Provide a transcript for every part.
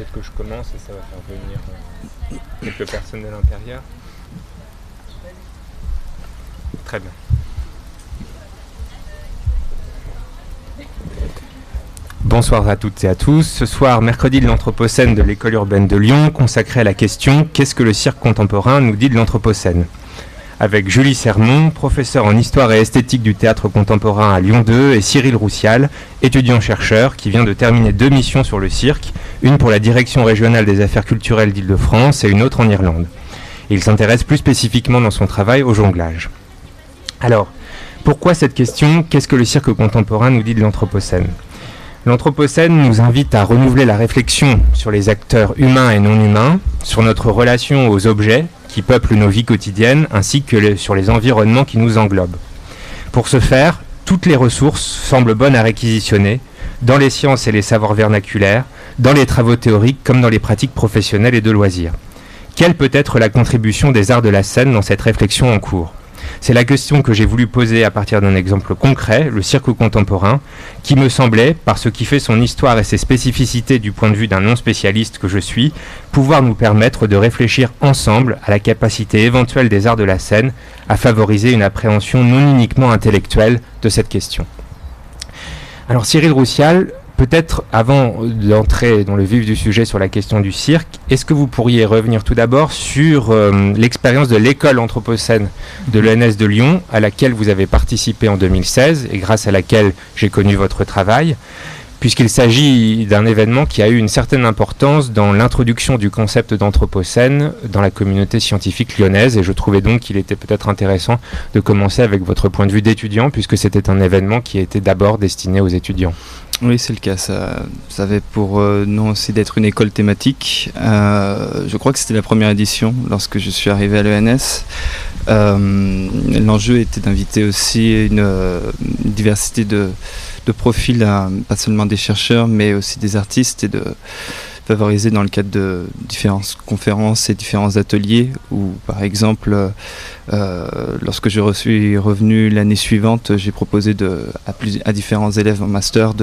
peut-être que je commence et ça va faire venir euh, quelques personnes de l'intérieur. Très bien. Bonsoir à toutes et à tous. Ce soir, mercredi de l'Anthropocène de l'école urbaine de Lyon, consacré à la question Qu'est-ce que le cirque contemporain nous dit de l'Anthropocène avec Julie Sermon, professeur en histoire et esthétique du théâtre contemporain à Lyon 2, et Cyril Roussial, étudiant-chercheur, qui vient de terminer deux missions sur le cirque, une pour la direction régionale des affaires culturelles d'Île-de-France et une autre en Irlande. Il s'intéresse plus spécifiquement dans son travail au jonglage. Alors, pourquoi cette question? Qu'est-ce que le cirque contemporain nous dit de l'Anthropocène? L'Anthropocène nous invite à renouveler la réflexion sur les acteurs humains et non humains, sur notre relation aux objets, qui peuplent nos vies quotidiennes ainsi que sur les environnements qui nous englobent. Pour ce faire, toutes les ressources semblent bonnes à réquisitionner, dans les sciences et les savoirs vernaculaires, dans les travaux théoriques comme dans les pratiques professionnelles et de loisirs. Quelle peut être la contribution des arts de la scène dans cette réflexion en cours? C'est la question que j'ai voulu poser à partir d'un exemple concret, le cirque contemporain, qui me semblait, par ce qui fait son histoire et ses spécificités du point de vue d'un non-spécialiste que je suis, pouvoir nous permettre de réfléchir ensemble à la capacité éventuelle des arts de la scène à favoriser une appréhension non uniquement intellectuelle de cette question. Alors Cyril Roussial, Peut-être avant d'entrer dans le vif du sujet sur la question du cirque, est-ce que vous pourriez revenir tout d'abord sur euh, l'expérience de l'école anthropocène de l'ENS de Lyon, à laquelle vous avez participé en 2016 et grâce à laquelle j'ai connu votre travail, puisqu'il s'agit d'un événement qui a eu une certaine importance dans l'introduction du concept d'anthropocène dans la communauté scientifique lyonnaise, et je trouvais donc qu'il était peut-être intéressant de commencer avec votre point de vue d'étudiant, puisque c'était un événement qui était d'abord destiné aux étudiants. Oui, c'est le cas. Ça, ça avait pour euh, aussi d'être une école thématique. Euh, je crois que c'était la première édition lorsque je suis arrivé à l'ENS. Euh, l'enjeu était d'inviter aussi une, diversité de, de profils, pas seulement des chercheurs, mais aussi des artistes et de favoriser dans le cadre de différentes conférences et différents ateliers où par exemple euh, lorsque je suis revenu l'année suivante j'ai proposé à, à, différents élèves en master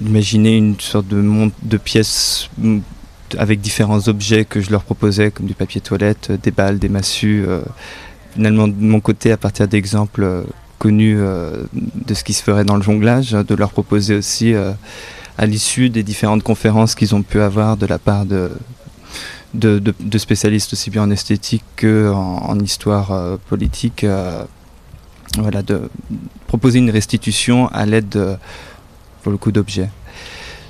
d'imaginer une sorte de monde de pièces mm, avec différents objets que je leur proposais comme du papier toilette des balles des massues euh, finalement de mon côté à partir d'exemples euh, connus de ce qui se ferait dans le jonglage de leur proposer aussi à l'issue des différentes conférences qu'ils ont pu avoir de la part de, spécialistes aussi bien en esthétique qu'en en, histoire euh, politique, euh, voilà, de proposer une restitution à l'aide, pour le coup, d'objets.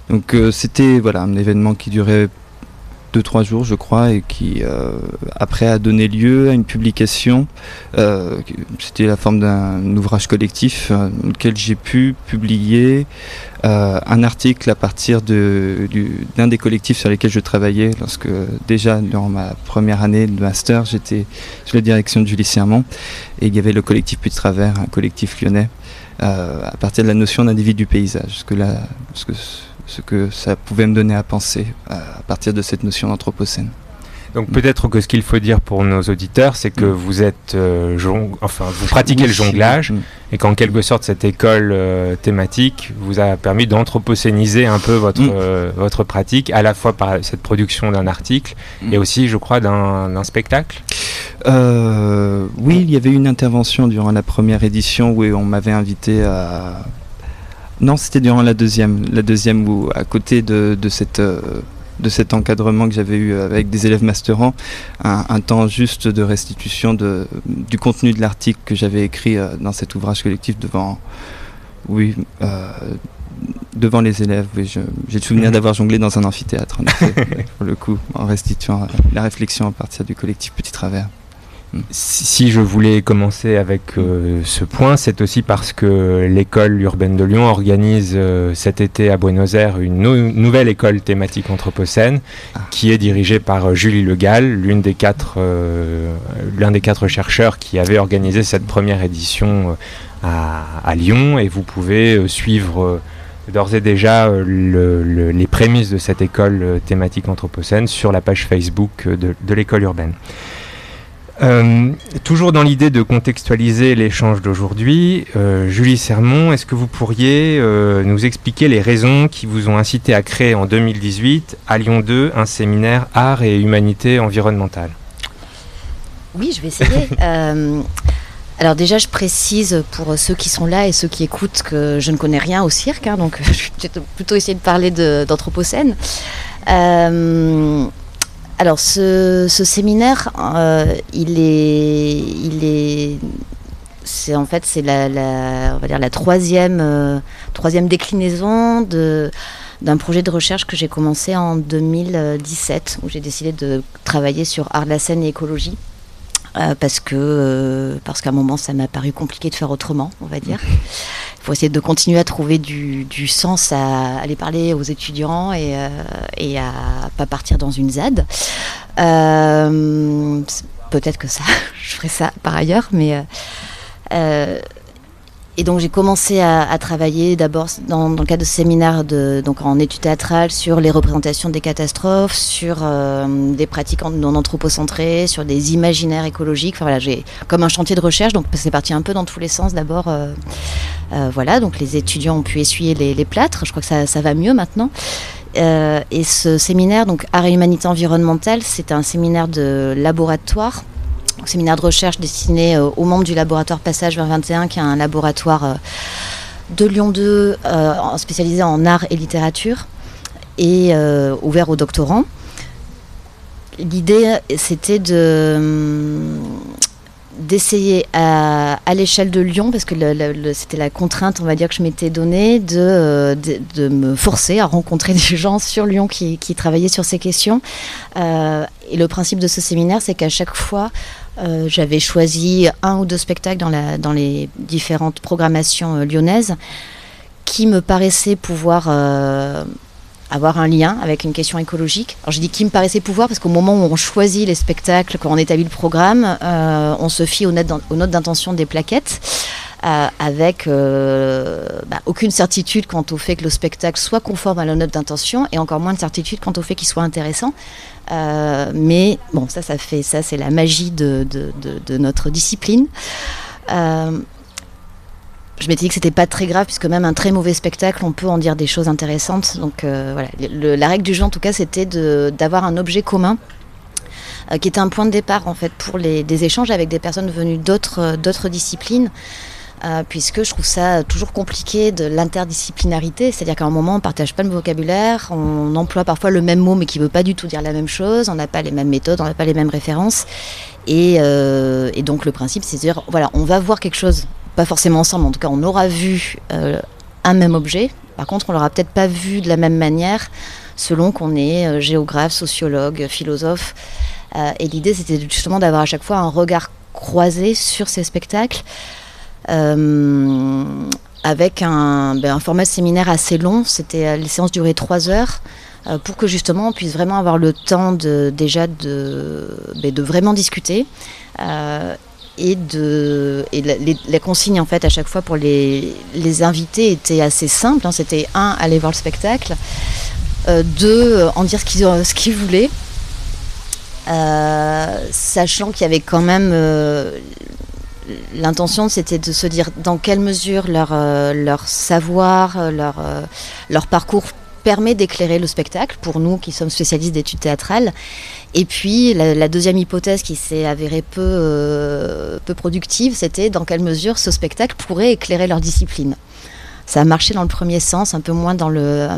Donc euh, c'était voilà un événement qui durait deux trois jours je crois et qui euh, après a donné lieu à une publication euh, c'était la forme d'un ouvrage collectif euh, dans lequel j'ai pu publier un article à partir d'un des collectifs sur lesquels je travaillais lorsque déjà durant ma première année de master j'étais sous la direction de Julie Sermon et il y avait le collectif Puy de Travers un collectif lyonnais à partir de la notion d'individu paysage ce que là que ce que ça pouvait me donner à penser euh, à partir de cette notion d'anthropocène. Donc peut-être que ce qu'il faut dire pour nos auditeurs, c'est que mm. vous êtes, euh, enfin, vous pratiquez le jonglage mm. et qu'en quelque sorte cette école euh, thématique vous a permis d'anthropocéniser un peu votre mm. votre pratique, à la fois par cette production d'un article et aussi, je crois, d'un spectacle? oui, il y avait une intervention durant la première édition où on m'avait invité à non, c'était durant la deuxième, la deuxième où à côté de, cette euh, de cet encadrement que j'avais eu avec des élèves masterants, un, temps juste de restitution de, du contenu de l'article que j'avais écrit euh, dans cet ouvrage collectif devant, oui, euh, devant les élèves. j'ai le souvenir mhm. d'avoir jonglé dans un amphithéâtre, en effet, pour le coup, en restituant la réflexion à partir du collectif Petit Travers. Si je voulais commencer avec euh, ce point, c'est aussi parce que l'école urbaine de Lyon organise euh, cet été à Buenos Aires une nouvelle école thématique anthropocène ah. qui est dirigée par euh, Julie Le Gall, l'une des quatre, l'un des quatre chercheurs qui avait organisé cette première édition à, Lyon. Et vous pouvez suivre d'ores et déjà les prémices de cette école thématique anthropocène sur la page Facebook de l'école urbaine. Euh, toujours dans l'idée de contextualiser l'échange d'aujourd'hui, euh, Julie Sermon, est-ce que vous pourriez euh, nous expliquer les raisons qui vous ont incité à créer en 2018 à Lyon 2 un séminaire art et humanité environnementale Oui, je vais essayer. alors déjà, je précise pour ceux qui sont là et ceux qui écoutent que je ne connais rien au cirque, hein, donc je vais plutôt essayer de parler d'Anthropocène. Alors ce, séminaire, euh, il est, c'est en fait c'est la troisième, euh, troisième déclinaison de d'un projet de recherche que j'ai commencé en 2017 où j'ai décidé de travailler sur art de la scène et écologie. Euh, parce que parce qu'à un moment ça m'a paru compliqué de faire autrement, on va dire. Il faut essayer de continuer à trouver du, sens à aller parler aux étudiants et, euh, et à pas partir dans une ZAD. Euh, peut-être que ça, je ferai ça par ailleurs, mais euh, et donc j'ai commencé à, travailler d'abord dans, le cadre de séminaires donc en études théâtrales sur les représentations des catastrophes, sur euh, des pratiques non anthropocentrées, sur des imaginaires écologiques. Enfin voilà, j'ai comme un chantier de recherche, donc c'est parti un peu dans tous les sens. D'abord, euh, euh, voilà, donc les étudiants ont pu essuyer les, plâtres. Je crois que ça, ça va mieux maintenant. et ce séminaire, donc art et humanité environnementale, c'est un séminaire de laboratoire séminaire de recherche destiné euh, aux membres du laboratoire Passage vers 21, qui est un laboratoire euh, de Lyon 2 euh, spécialisé en art et littérature et ouvert aux doctorants. L'idée, c'était de d'essayer à, l'échelle de Lyon, parce que c'était la contrainte, on va dire, que je m'étais donnée, de, de, me forcer à rencontrer des gens sur Lyon qui travaillaient sur ces questions. et le principe de ce séminaire, c'est qu'à chaque fois, euh, j'avais choisi un ou deux spectacles dans, les différentes programmations euh, lyonnaises qui me paraissaient pouvoir euh, avoir un lien avec une question écologique. Alors je dis qui me paraissait pouvoir parce qu'au moment où on choisit les spectacles, quand on établit le programme, on se fie aux notes d'intention des plaquettes. Avec bah, aucune certitude quant au fait que le spectacle soit conforme à la note d'intention et encore moins de certitude quant au fait qu'il soit intéressant. Euh, mais bon, ça, ça fait ça, c'est la magie de, notre discipline. Euh, je m'étais dit que c'était pas très grave puisque même un très mauvais spectacle, on peut en dire des choses intéressantes. Donc euh, voilà, la règle du jeu en tout cas, c'était d'avoir un objet commun qui était un point de départ en fait pour les, des échanges avec des personnes venues d'autres disciplines. Euh, puisque je trouve ça toujours compliqué de l'interdisciplinarité, c'est-à-dire qu'à un moment on ne partage pas le vocabulaire, on emploie parfois le même mot mais qui ne veut pas du tout dire la même chose, on n'a pas les mêmes méthodes, on n'a pas les mêmes références, et, euh, donc le principe c'est de dire voilà on va voir quelque chose, pas forcément ensemble, en tout cas on aura vu euh, un même objet, par contre on l'aura peut-être pas vu de la même manière selon qu'on est géographe, sociologue, philosophe, et l'idée c'était justement d'avoir à chaque fois un regard croisé sur ces spectacles. Euh, avec un, ben, un, format séminaire assez long. C'était euh, les séances duraient trois heures euh, pour que justement on puisse vraiment avoir le temps de, déjà de, ben, vraiment discuter. et et les, consignes en fait à chaque fois pour les, invités étaient assez simples. Hein. C'était un aller voir le spectacle, deux en dire ce qu'ils voulaient. sachant qu'il y avait quand même l'intention, c'était de se dire dans quelle mesure leur, euh, savoir, euh, leur, euh, leur parcours permet d'éclairer le spectacle pour nous qui sommes spécialistes d'études théâtrales. Et puis la, deuxième hypothèse qui s'est avérée peu, productive, c'était dans quelle mesure ce spectacle pourrait éclairer leur discipline. Ça a marché dans le premier sens, un peu moins dans le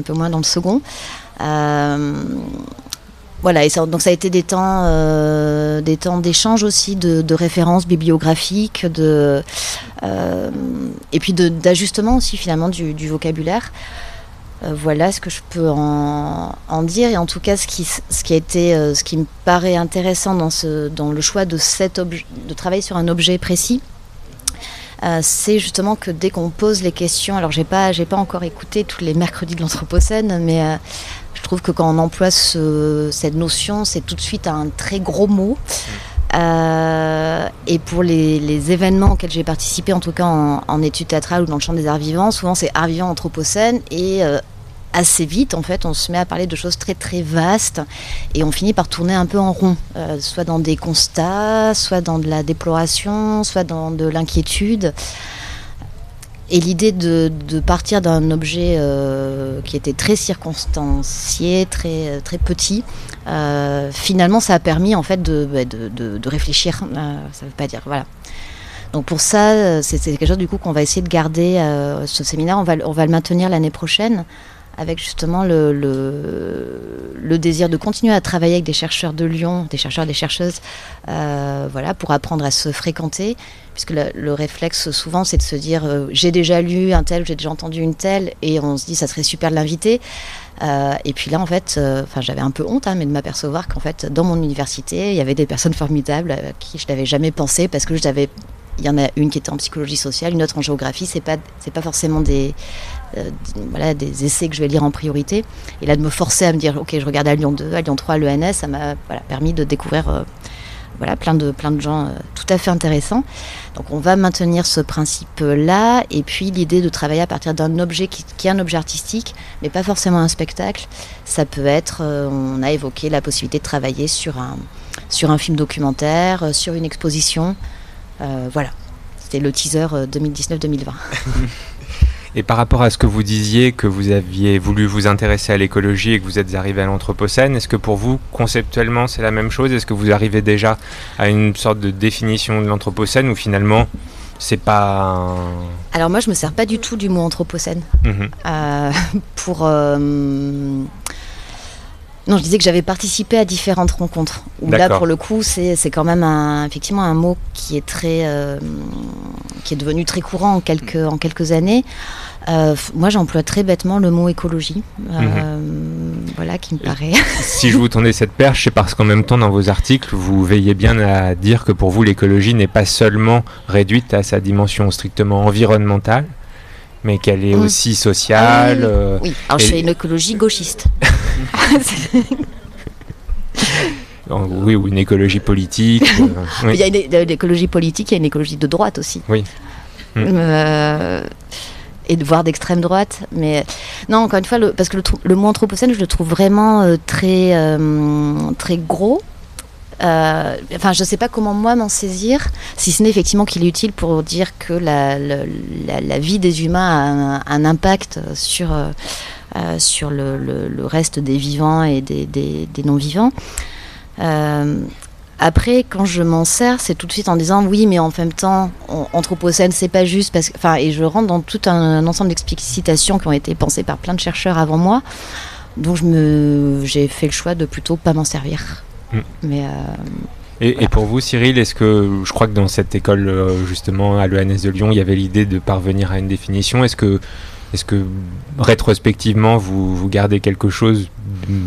second. Voilà, et donc ça a été des temps, euh, des temps d'échange aussi, de, références bibliographiques, de, euh, et puis d'ajustement aussi finalement du, vocabulaire. Euh, voilà ce que je peux en, dire et en tout cas ce qui, ce qui a été, ce qui me paraît intéressant dans, ce, dans le choix de, de travailler sur un objet précis. c'est justement que dès qu'on pose les questions, alors j'ai pas, j'ai pas encore écouté tous les mercredis de l'Anthropocène, mais je trouve que quand on emploie cette notion, c'est tout de suite un très gros mot. Euh, et pour les, événements auxquels j'ai participé, en tout cas en, études théâtrales ou dans le champ des arts vivants, souvent c'est art vivant anthropocène et euh, assez vite, en fait, on se met à parler de choses très très vastes et on finit par tourner un peu en rond, euh, soit dans des constats, soit dans de la déploration, soit dans de l'inquiétude. Et l'idée de, partir d'un objet euh, qui était très circonstancié, très, très petit, euh, finalement, ça a permis en fait de, bah, de, réfléchir. ça veut pas dire, voilà. Donc pour ça, c'est quelque chose du coup qu'on va essayer de garder. ce séminaire, on va, on va le maintenir l'année prochaine avec justement le, désir de continuer à travailler avec des chercheurs de Lyon, des chercheurs, des chercheuses, euh, voilà, pour apprendre à se fréquenter, puisque le, réflexe souvent c'est de se dire euh, j'ai déjà lu un tel, j'ai déjà entendu une telle, et on se dit ça serait super de l'inviter. Euh, et puis là, en fait, enfin, j'avais un peu honte, hein, mais de m'apercevoir qu'en fait, dans mon université, il y avait des personnes formidables à qui je n'avais jamais pensé parce que je il y en a une qui était en psychologie sociale, une autre en géographie. C'est pas c'est pas forcément des euh, voilà des essais que je vais lire en priorité. Et là de me forcer à me dire ok je regarde à Lyon 2, à Lyon 3, l'ENS, ça m'a voilà, permis de découvrir euh, voilà plein de plein de gens euh, tout à fait intéressants. Donc on va maintenir ce principe là et puis l'idée de travailler à partir d'un objet qui, est un objet artistique, mais pas forcément un spectacle. Ça peut être on a évoqué la possibilité de travailler sur un sur un film documentaire, sur une exposition. Voilà, c'était le teaser 2019-2020. Euh, et par rapport à ce que vous disiez, que vous aviez voulu vous intéresser à l'écologie et que vous êtes arrivé à l'Anthropocène, est-ce que pour vous, conceptuellement, c'est la même chose? Est-ce que vous arrivez déjà à une sorte de définition de l'Anthropocène ou finalement c'est pas. Alors moi, je me sers pas du tout du mot Anthropocène mhm. euh, pour non, je disais que j'avais participé à différentes rencontres. là, pour le coup, c'est quand même un, effectivement un mot qui est très, euh, qui est devenu très courant en quelques, en quelques années. Euh, moi, j'emploie très bêtement le mot écologie. Euh, mhm. Voilà, qui me paraît. si je vous tendais cette perche, c'est parce qu'en même temps, dans vos articles, vous veillez bien à dire que pour vous, l'écologie n'est pas seulement réduite à sa dimension strictement environnementale, mais qu'elle est mm. aussi sociale. Ah euh, oui, alors je fais une écologie gauchiste. oui, ou une écologie politique. Euh, il y a une, écologie politique, il y a une écologie de droite aussi. Oui. Mm. Euh, et de voir d'extrême droite. Mais non, encore une fois, le, parce que le, le, mot anthropocène, je le trouve vraiment très, très gros. Euh, enfin, je ne sais pas comment moi m'en saisir, si ce n'est effectivement qu'il est utile pour dire que la, vie des humains a un, impact sur, euh, euh, sur le, reste des vivants et des, non-vivants. après, quand je m'en sers, c'est tout de suite en disant oui, mais en même temps, anthropocène, c'est pas juste enfin, et je rentre dans tout un, ensemble d'explicitations qui ont été pensées par plein de chercheurs avant moi, donc je me, j'ai fait le choix de plutôt pas m'en servir. Mm. Mais. Euh, et, pour vous, Cyril, est-ce que je crois que dans cette école, euh, justement, à l'ENS de Lyon, il y avait l'idée de parvenir à une définition Est-ce que, est que rétrospectivement, vous, vous gardez quelque chose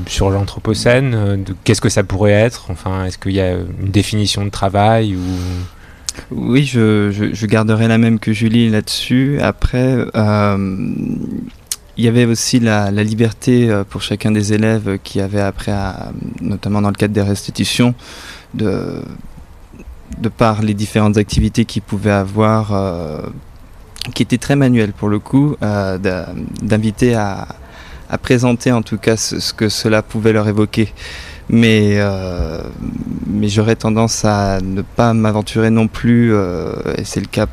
sur l'Anthropocène euh, Qu'est-ce que ça pourrait être? Enfin, est-ce qu'il y a une définition de travail ou... Oui, je, je, garderai la même que Julie là-dessus. Après, il y avait aussi la, liberté euh, pour chacun des élèves qui avaient après, notamment dans le cadre des restitutions, de, de par les différentes activités qu'ils pouvaient avoir, euh, qui étaient très manuelles pour le coup, euh, d'inviter à, présenter en tout cas ce, que cela pouvait leur évoquer. Mais, mais j'aurais tendance à ne pas m'aventurer non plus, et c'est le cas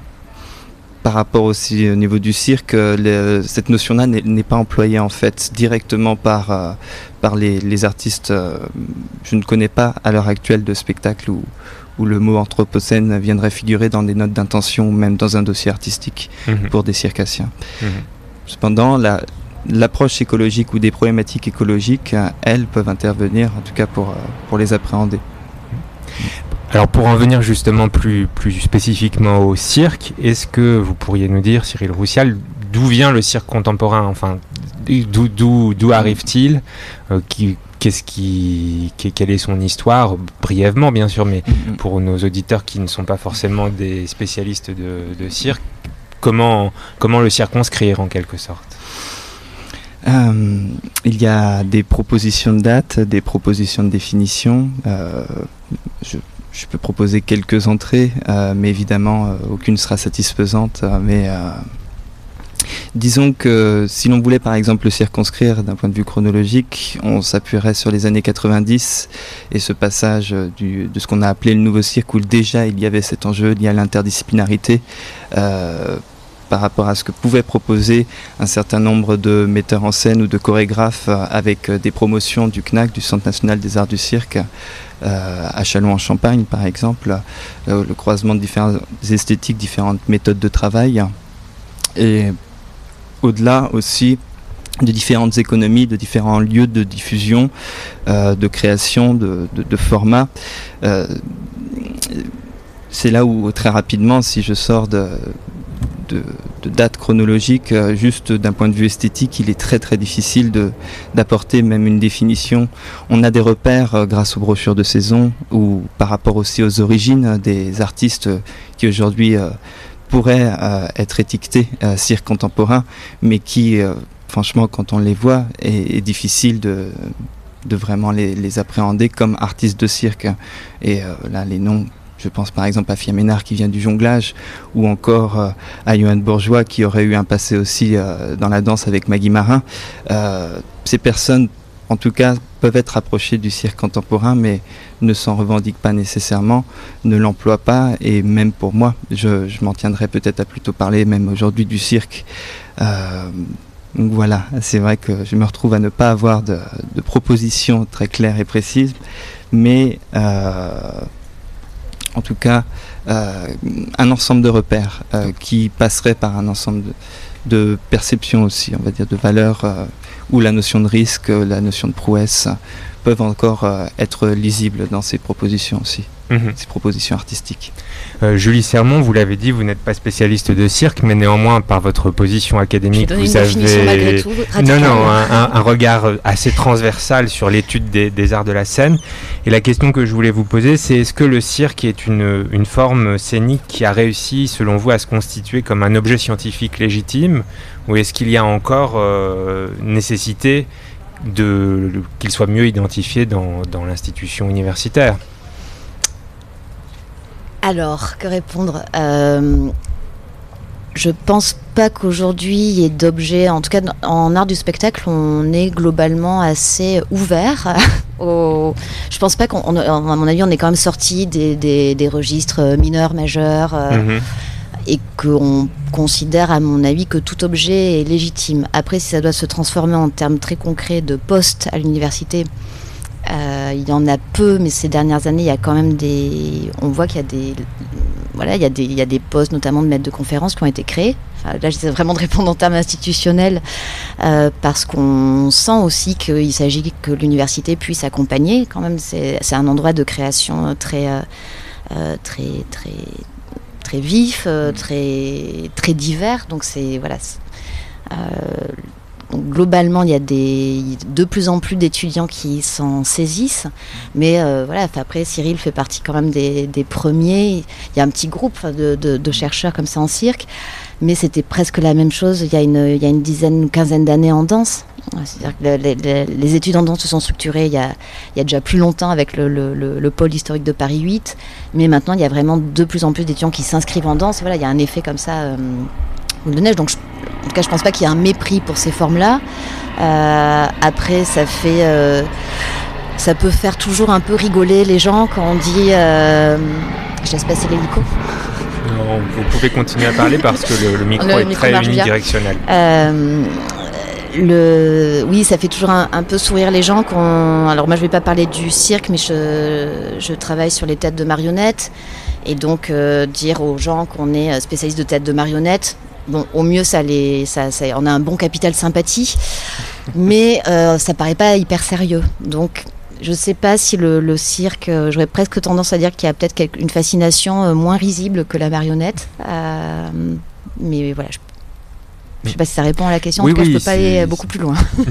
par rapport aussi au niveau du cirque, euh, cette notion-là n'est pas employée en fait directement par, euh, par les, artistes. Euh, je ne connais pas à l'heure actuelle de spectacle où, où le mot anthropocène viendrait figurer dans des notes d'intention ou même dans un dossier artistique mhm. pour des circassiens. Mhm. Cependant, l'approche écologique ou des problématiques écologiques, elles peuvent intervenir, en tout cas pour, pour les appréhender. Alors pour en venir justement plus, plus spécifiquement au cirque, est-ce que vous pourriez nous dire, Cyril Roussial, d'où vient le cirque contemporain Enfin, d'où arrive-t-il euh, qu'est-ce qui, quelle est son histoire brièvement bien sûr mais mm-hmm. pour nos auditeurs qui ne sont pas forcément des spécialistes de, cirque comment comment le circonscrire en quelque sorte? Euh, il y a des propositions de date, des propositions de définition. Euh, je je peux proposer quelques entrées, euh, mais évidemment, euh, aucune sera satisfaisante. Euh, mais Disons que si l'on voulait par exemple le circonscrire d'un point de vue chronologique, on s'appuierait sur les années 90 et ce passage de ce qu'on a appelé le nouveau cirque où déjà il y avait cet enjeu lié à l'interdisciplinarité. Euh, par rapport à ce que pouvait proposer un certain nombre de metteurs en scène ou de chorégraphes euh, avec euh, des promotions du CNAC, du Centre national des arts du cirque, euh, à Châlons-en-Champagne par exemple, le croisement de différentes esthétiques, différentes méthodes de travail, et au-delà aussi de différentes économies, de différents lieux de diffusion, de création, de, formats. c'est là où très rapidement, si je sors de, de, date chronologique, euh, juste d'un point de vue esthétique, il est très très difficile d'apporter même une définition. On a des repères euh, grâce aux brochures de saison ou par rapport aussi aux origines des artistes qui aujourd'hui euh, pourraient être étiquetés cirque contemporain, mais qui, franchement, quand on les voit, est, difficile de, de vraiment les, appréhender comme artistes de cirque. Et là, les noms je pense par exemple à Fia Ménard qui vient du jonglage, ou encore euh, à Johan Bourgeois qui aurait eu un passé aussi euh, dans la danse avec Maggie Marin. Euh, ces personnes, en tout cas, peuvent être approchées du cirque contemporain, mais ne s'en revendiquent pas nécessairement, ne l'emploient pas, et même pour moi, je, m'en tiendrais peut-être à plutôt parler même aujourd'hui du cirque. donc voilà, c'est vrai que je me retrouve à ne pas avoir de propositions très claires et précises, mais en tout cas euh, un ensemble de repères euh, qui passerait par un ensemble de, perceptions aussi, on va dire, de valeurs euh, où la notion de risque, la notion de prouesse peuvent encore être lisibles dans ces propositions aussi, mhm. ces propositions artistiques. Euh, Julie Sermon, vous l'avez dit, vous n'êtes pas spécialiste de cirque, mais néanmoins, par votre position académique, vous avez non, non, un, regard assez transversal sur l'étude des, arts de la scène. Et la question que je voulais vous poser, c'est est-ce que le cirque est une, forme scénique qui a réussi, selon vous, à se constituer comme un objet scientifique légitime, ou est-ce qu'il y a encore euh, nécessité de qu'il soit mieux identifié dans l'institution universitaire alors, que répondre euh, Je pense pas qu'aujourd'hui il y ait d'objets, en tout cas en art du spectacle, on est globalement assez ouvert. au... Je pense pas qu'on, à mon avis, on est quand même sorti des, registres mineurs, majeurs. Euh, mhm. Et qu'on considère, à mon avis, que tout objet est légitime. Après, si ça doit se transformer en termes très concrets de poste à l'université, euh, il y en a peu, mais ces dernières années, il y a quand même des. On voit qu'il y a des. Voilà, il y, a des, il y a des postes, notamment de maîtres de conférences, qui ont été créés. là, j'essaie vraiment de répondre en termes institutionnels, euh, parce qu'on sent aussi qu'il s'agit que l'université puisse accompagner. Quand même, c'est un endroit de création très, euh, très, très, très vif, très, très divers. Donc, c'est voilà globalement, il y a des, de plus en plus d'étudiants qui s'en saisissent. Mais euh, voilà, après, Cyril fait partie quand même des, premiers. Il y a un petit groupe de, chercheurs comme ça en cirque. Mais c'était presque la même chose il y a une, il y a une dizaine, une quinzaine d'années en danse. C'est-à-dire que les, études en danse se sont structurées il y a, il y a déjà plus longtemps avec le, pôle historique de Paris 8. Mais maintenant, il y a vraiment de plus en plus d'étudiants qui s'inscrivent en danse. voilà, il y a un effet comme ça. Euh, de neige. Donc, en tout cas, je pense pas qu'il y ait un mépris pour ces formes-là. Euh, après, ça fait, euh, ça peut faire toujours un peu rigoler les gens quand on dit, je laisse passer l'hélico. Non, vous pouvez continuer à parler parce que le, micro est très unidirectionnel. Oui, ça fait toujours un, peu sourire les gens. Quand, alors moi, je vais pas parler du cirque, mais je, travaille sur les têtes de marionnettes. Et donc, dire aux gens qu'on est spécialiste de têtes de marionnettes, Bon, au mieux, ça, les, ça, on a un bon capital sympathie, mais euh, ça paraît pas hyper sérieux. Donc, je sais pas si le, cirque, euh, j'aurais presque tendance à dire qu'il y a peut-être une fascination euh, moins risible que la marionnette. Euh, mais voilà, je, ne sais pas si ça répond à la question. en tout cas, je peux pas aller beaucoup plus loin.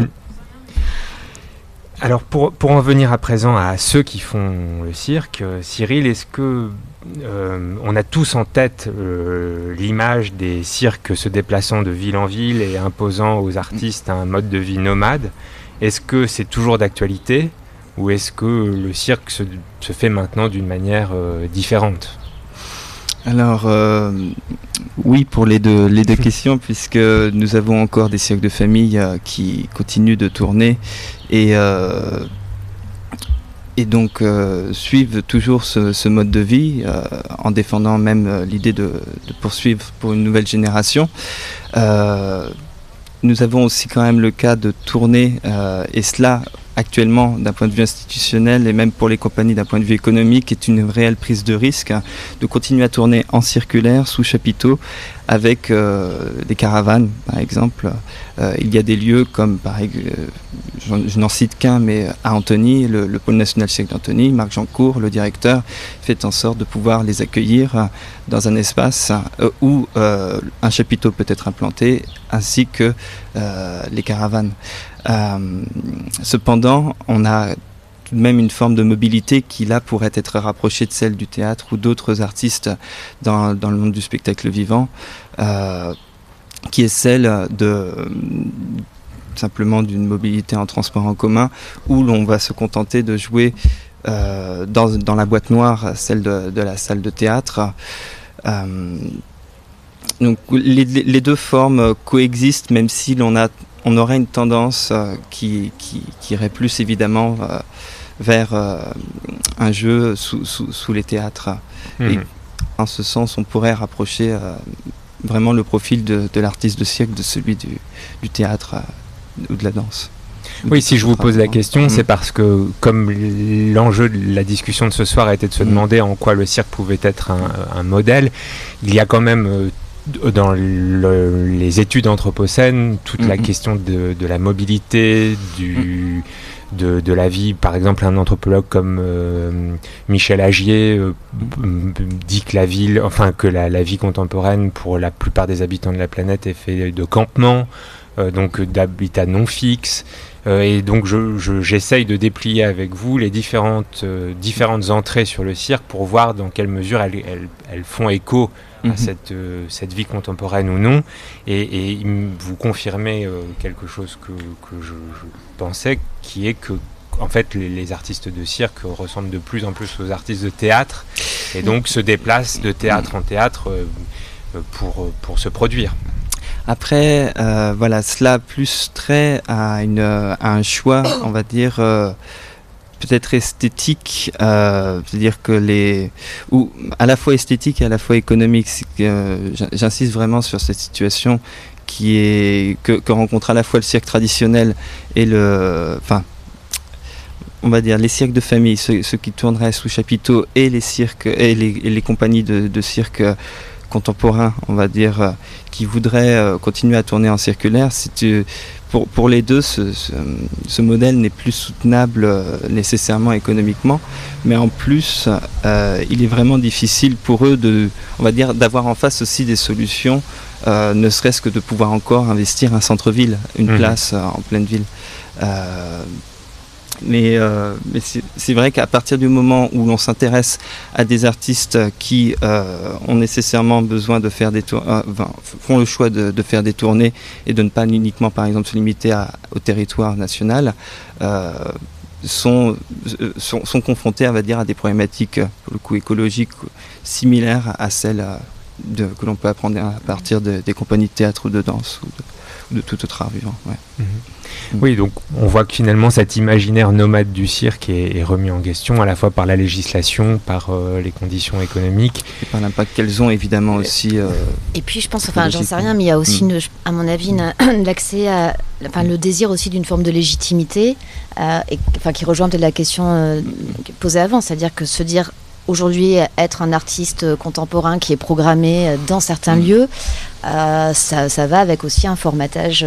Alors pour, pour, en venir à présent à ceux qui font le cirque, Cyril, est-ce que euh, on a tous en tête euh, l'image des cirques se déplaçant de ville en ville et imposant aux artistes un mode de vie nomade? Est-ce que c'est toujours d'actualité ou est-ce que le cirque se, fait maintenant d'une manière euh, différente? Alors, euh, oui, pour les deux, les deux questions, puisque nous avons encore des cirques de famille euh, qui continuent de tourner et, euh, et donc suivent toujours ce, mode de vie en défendant même l'idée de, de, poursuivre pour une nouvelle génération. nous avons aussi quand même le cas de tourner, et cela actuellement d'un point de vue institutionnel et même pour les compagnies d'un point de vue économique est une réelle prise de risque de continuer à tourner en circulaire sous chapiteau avec euh, des caravanes par exemple. Euh, il y a des lieux comme par euh, je, n'en cite qu'un mais à Antony, le, pôle national cirque d'Antony, Marc Jancourt, le directeur, fait en sorte de pouvoir les accueillir dans un espace où un chapiteau peut être implanté ainsi que les caravanes. Cependant, on a même une forme de mobilité qui là pourrait être rapprochée de celle du théâtre ou d'autres artistes dans, le monde du spectacle vivant, qui est celle de simplement d'une mobilité en transport en commun où l'on va se contenter de jouer euh, dans, la boîte noire, celle de, la salle de théâtre. donc les, les, deux formes coexistent même si l'on a on aurait une tendance euh, qui, qui, irait plus évidemment euh, vers euh, un jeu sous, sous, les théâtres. Et mhm. en ce sens, on pourrait rapprocher vraiment le profil de, l'artiste de siècle de celui du, théâtre ou de la danse. Oui, si je vous pose la question, c'est mhm. parce que comme l'enjeu de la discussion de ce soir a été de se mhm. demander en quoi le cirque pouvait être un, un modèle, il y a quand même dans les études anthropocènes, toute la mhm. question de, la mobilité, du, de, la vie, par exemple, un anthropologue comme euh, Michel Agier euh, dit que la ville, enfin que la, vie contemporaine pour la plupart des habitants de la planète est faite de campements, euh, donc d'habitats non fixes. et donc j'essaye de déplier avec vous les différentes, différentes entrées sur le cirque pour voir dans quelle mesure elles, elles font écho à mhm. cette, euh, cette vie contemporaine ou non. Et, vous confirmez euh, quelque chose que, que je, pensais, qui est que en fait, les, artistes de cirque ressemblent de plus en plus aux artistes de théâtre et donc se déplacent de théâtre en théâtre euh, pour, pour se produire. Après, voilà, cela plus trait à, une, à un choix, on va dire, peut-être esthétique, euh, c'est-à-dire que les ou à la fois esthétique et à la fois économique. Euh, j'insiste vraiment sur cette situation qui est que, que, rencontre à la fois le cirque traditionnel et le, enfin, on va dire les cirques de famille, ceux, qui tourneraient sous chapiteau et les cirques et les, compagnies de, de cirque contemporains, on va dire, euh, qui voudraient continuer à tourner en circulaire, c'est pour, pour les deux, ce, ce, modèle n'est plus soutenable euh, nécessairement économiquement, mais en plus, euh, il est vraiment difficile pour eux de, on va dire, d'avoir en face aussi des solutions, euh, ne serait-ce que de pouvoir encore investir un centre-ville, une mmh. place en pleine ville. Mais, euh, c'est vrai qu'à partir du moment où l'on s'intéresse à des artistes qui euh, ont nécessairement besoin de faire des tournées, euh, font le choix de, faire des tournées et de ne pas uniquement, par exemple, se limiter à, au territoire national, euh, sont, confrontés, on va dire, à des problématiques, pour le coup, écologiques similaires à celles que l'on peut apprendre à partir de, des compagnies de théâtre ou de danse de tout autre art vivant. Ouais. Mhm. Oui, donc on voit que finalement cet imaginaire nomade du cirque est, remis en question à la fois par la législation, par euh, les conditions économiques. Et par l'impact qu'elles ont évidemment aussi. Euh, et puis je pense, enfin j'en sais rien, mais il y a aussi, mm. à mon avis, l'accès à, enfin, le désir aussi d'une forme de légitimité, euh, et, enfin, qui rejoint peut-être la question posée avant, c'est-à-dire que se dire aujourd'hui être un artiste contemporain qui est programmé dans certains mm. lieux, ça, ça, va avec aussi un formatage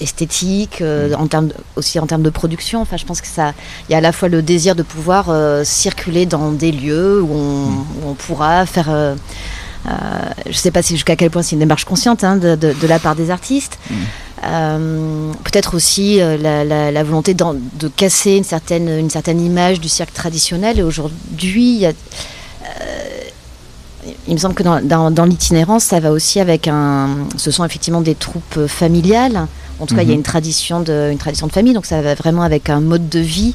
esthétique, euh, mm. en termes aussi en termes de production. Enfin, je pense que ça, il y a à la fois le désir de pouvoir euh, circuler dans des lieux où on, mm. pourra faire. Euh, je ne sais pas si jusqu'à quel point c'est une démarche consciente hein, de, de, la part des artistes. Mm. Peut-être aussi la, volonté de casser une certaine, une certaine image du cirque traditionnel. Et aujourd'hui, il il me semble que dans, dans, dans l'itinérance, ça va aussi avec un. Ce sont effectivement des troupes familiales en tout cas, il y a mhm. une tradition, de, une tradition de famille, donc ça va vraiment avec un mode de vie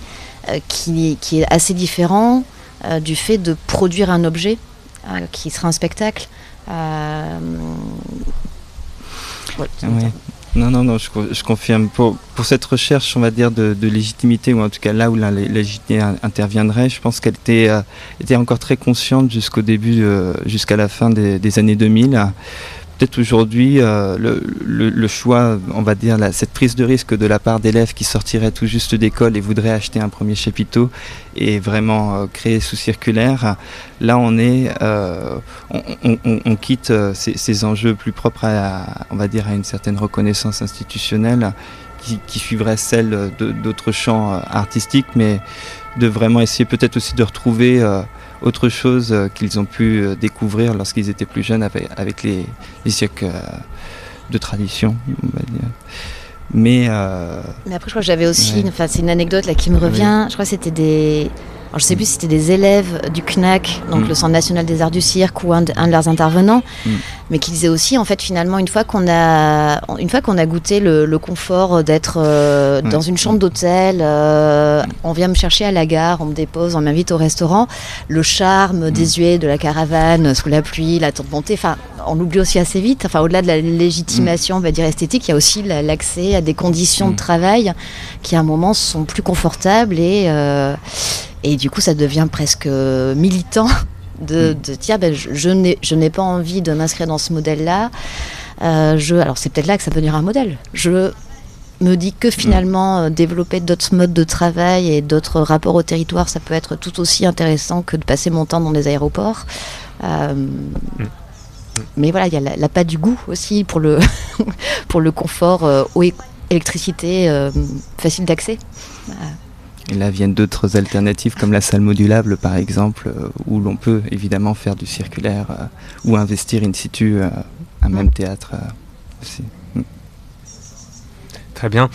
euh, qui, qui, est assez différent euh, du fait de produire un objet. qui sera un spectacle. Non, non, non, je, confirme. Pour, pour, cette recherche, on va dire, de, légitimité, ou en tout cas là où la légitimité interviendrait, je pense qu'elle était, était encore très consciente jusqu'au début, jusqu'à la fin des, des années 2000 peut-être aujourd'hui euh, le, choix, on va dire, cette prise de risque de la part d'élèves qui sortiraient tout juste d'école et voudraient acheter un premier chapiteau et vraiment euh, créer sous circulaire. Là, on est, euh, on, quitte ces, enjeux plus propres à, on va dire, à une certaine reconnaissance institutionnelle qui, qui suivrait celle d'autres champs artistiques, mais de vraiment essayer peut-être aussi de retrouver autre chose euh, qu'ils ont pu euh, découvrir lorsqu'ils étaient plus jeunes avec, avec les, les cirques euh, de tradition. Mais, Mais après, je crois que j'avais aussi, enfin, c'est une anecdote là qui me revient. Je crois que c'était des, alors, je sais plus si c'était des élèves du CNAC, donc mm. le Centre national des arts du cirque, ou un de, leurs intervenants, mm. mais qui disait aussi, en fait, finalement, une fois qu'on a, une fois qu'on a goûté le, confort d'être euh, dans une chambre d'hôtel, euh, on vient me chercher à la gare, on me dépose, on m'invite au restaurant, le charme mm. désuet de la caravane sous la pluie, la tente montée, enfin, on l'oublie aussi assez vite. Enfin, au-delà de la légitimation, on va dire esthétique, il y a aussi l'accès à des conditions de travail qui, à un moment, sont plus confortables et euh, et du coup, ça devient presque militant de, mm. dire ben, je, n'ai pas envie de m'inscrire dans ce modèle-là. Euh, je, alors, c'est peut-être là que ça peut devenir un modèle. Je me dis que finalement, euh, développer d'autres modes de travail et d'autres rapports au territoire, ça peut être tout aussi intéressant que de passer mon temps dans des aéroports. Euh, mm. Mais voilà, il y a la, pas du goût aussi pour le, pour le confort, eau, électricité, facile d'accès. Et là viennent d'autres alternatives comme la salle modulable par exemple, euh, où l'on peut évidemment faire du circulaire euh, ou investir in situ euh, un même théâtre aussi. Mm. Très bien.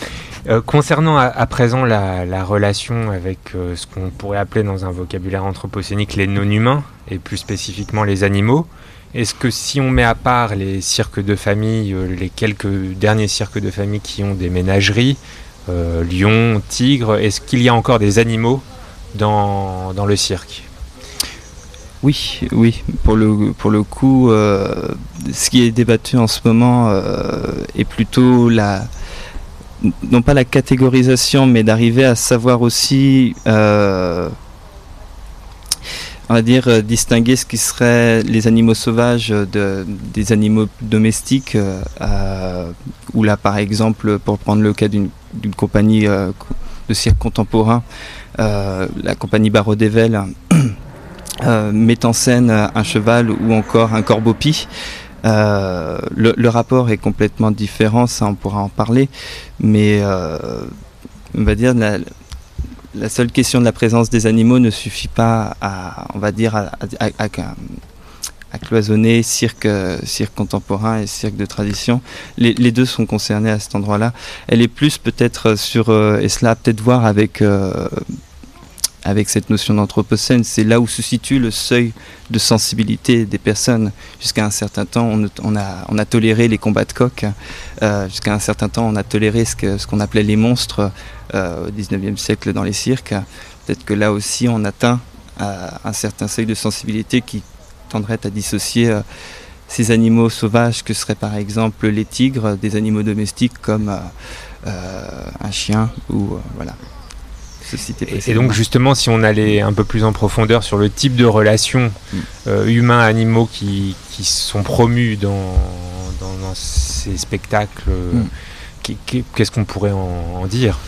concernant à, présent la, relation avec ce qu'on pourrait appeler dans un vocabulaire anthropocénique les non-humains, et plus spécifiquement les animaux, est-ce que si on met à part les cirques de famille, les quelques derniers cirques de famille qui ont des ménageries, lion, tigre. Est-ce qu'il y a encore des animaux dans, le cirque? Oui, oui. Pour le, pour le coup, euh, ce qui est débattu en ce moment euh, est plutôt la, non pas la catégorisation, mais d'arriver à savoir aussi, on va dire, distinguer ce qui serait les animaux sauvages de, des animaux domestiques. où là, par exemple, pour prendre le cas d'une compagnie euh, de cirque contemporain, euh, la compagnie Barreau d'Evel, euh, met en scène un cheval ou encore un corbeau-pie. le, rapport est complètement différent, ça on pourra en parler, mais on va dire la, la, seule question de la présence des animaux ne suffit pas à, on va dire, à, cloisonner cirque, cirque contemporain et cirque de tradition. Les, deux sont concernés à cet endroit-là. Elle est plus peut-être sur, euh, et cela peut-être voir avec, euh, avec cette notion d'anthropocène, c'est là où se situe le seuil de sensibilité des personnes. Jusqu'à un certain temps, on, a, toléré les combats de coq. Jusqu'à un certain temps, on a toléré ce qu'on ce appelait les monstres au 19e siècle dans les cirques. Peut-être que là aussi, on atteint un certain seuil de sensibilité qui tendrait à dissocier euh, ces animaux sauvages que seraient par exemple les tigres des animaux domestiques comme euh, euh, un chien ou voilà. Et, donc justement, si on allait un peu plus en profondeur sur le type de relations mm. humains-animaux qui, qui, sont promus dans, dans, ces spectacles, mm. qu'est-ce qu'on pourrait en, dire?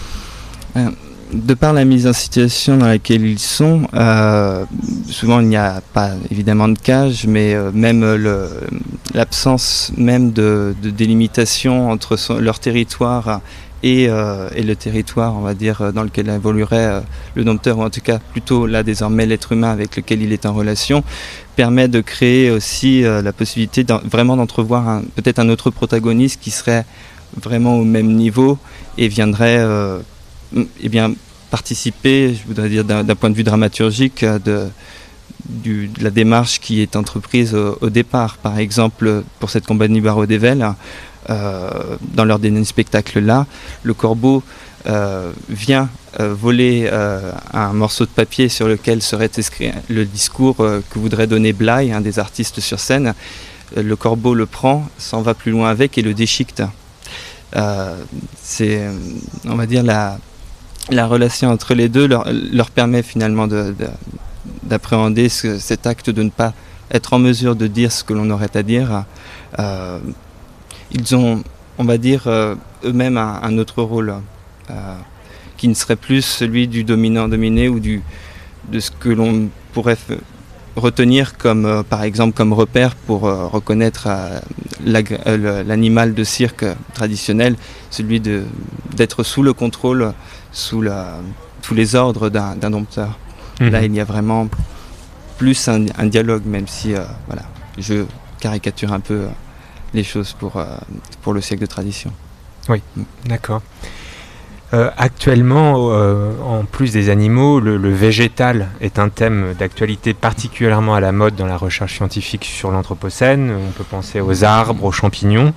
De par la mise en situation dans laquelle ils sont, euh, souvent il n'y a pas évidemment de cage, mais euh, même l'absence même de, délimitation entre leur territoire et, euh, et, le territoire, on va dire, dans lequel évoluerait le dompteur, ou en tout cas plutôt là désormais l'être humain avec lequel il est en relation, permet de créer aussi la possibilité vraiment d'entrevoir peut-être un autre protagoniste qui serait vraiment au même niveau et viendrait eh bien, participer, je voudrais dire d'un point de vue dramaturgique, de, la démarche qui est entreprise au, départ. Par exemple, pour cette compagnie Barreau d'Evel, euh, dans leur dernier spectacle là, le corbeau vient voler un morceau de papier sur lequel serait écrit le discours que voudrait donner Bly, un des artistes sur scène, le corbeau le prend, s'en va plus loin avec et le déchiquette. c'est, on va dire, la, la relation entre les deux leur, permet finalement d'appréhender cet acte de ne pas être en mesure de dire ce que l'on aurait à dire. Euh, ils ont, on va dire, euh, eux-mêmes un, autre rôle euh, qui ne serait plus celui du dominant-dominé ou du, de ce que l'on pourrait retenir comme, par exemple, comme repère pour reconnaître l'animal de cirque traditionnel, celui d'être sous le contrôle, sous, la, sous les ordres d'un dompteur. Mhm. Là, il y a vraiment plus un, dialogue, même si euh, voilà, je caricature un peu euh, les choses pour, euh, pour le siècle de tradition. Oui, mm. d'accord. actuellement, en plus des animaux, le, végétal est un thème d'actualité particulièrement à la mode dans la recherche scientifique sur l'Anthropocène. On peut penser aux arbres, aux champignons.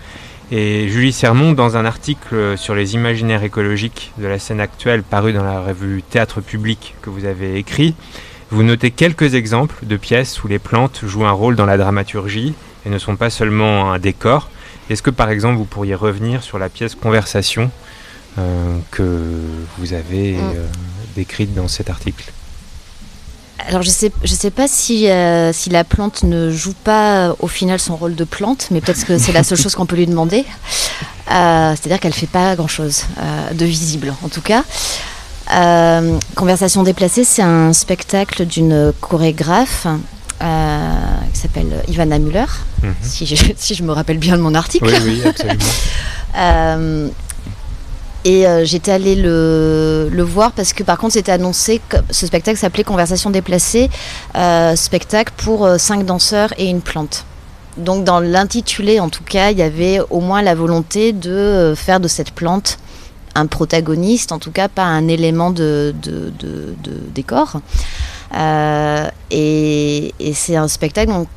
Et Julie Sermon, dans un article sur les imaginaires écologiques de la scène actuelle paru dans la revue Théâtre Public que vous avez écrit, vous notez quelques exemples de pièces où les plantes jouent un rôle dans la dramaturgie et ne sont pas seulement un décor. Est-ce que par exemple vous pourriez revenir sur la pièce Conversation euh, que vous avez mm. euh, décrite dans cet article? Alors je sais, je sais pas si, euh, si la plante ne joue pas au final son rôle de plante, mais peut-être que c'est la seule chose qu'on peut lui demander. C'est-à-dire qu'elle fait pas grand-chose de visible, en tout cas. Euh, Conversation déplacée, c'est un spectacle d'une chorégraphe euh, qui s'appelle Ivana Müller, mhm. si, je, si, je, me rappelle bien de mon article. Oui, oui, absolument. Euh, et j'étais allée le, voir parce que par contre c'était annoncé que ce spectacle s'appelait Conversation déplacée, spectacle pour cinq danseurs et une plante. Donc dans l'intitulé en tout cas, il y avait au moins la volonté de faire de cette plante un protagoniste, en tout cas pas un élément de, décor. Euh, et, c'est un spectacle, donc,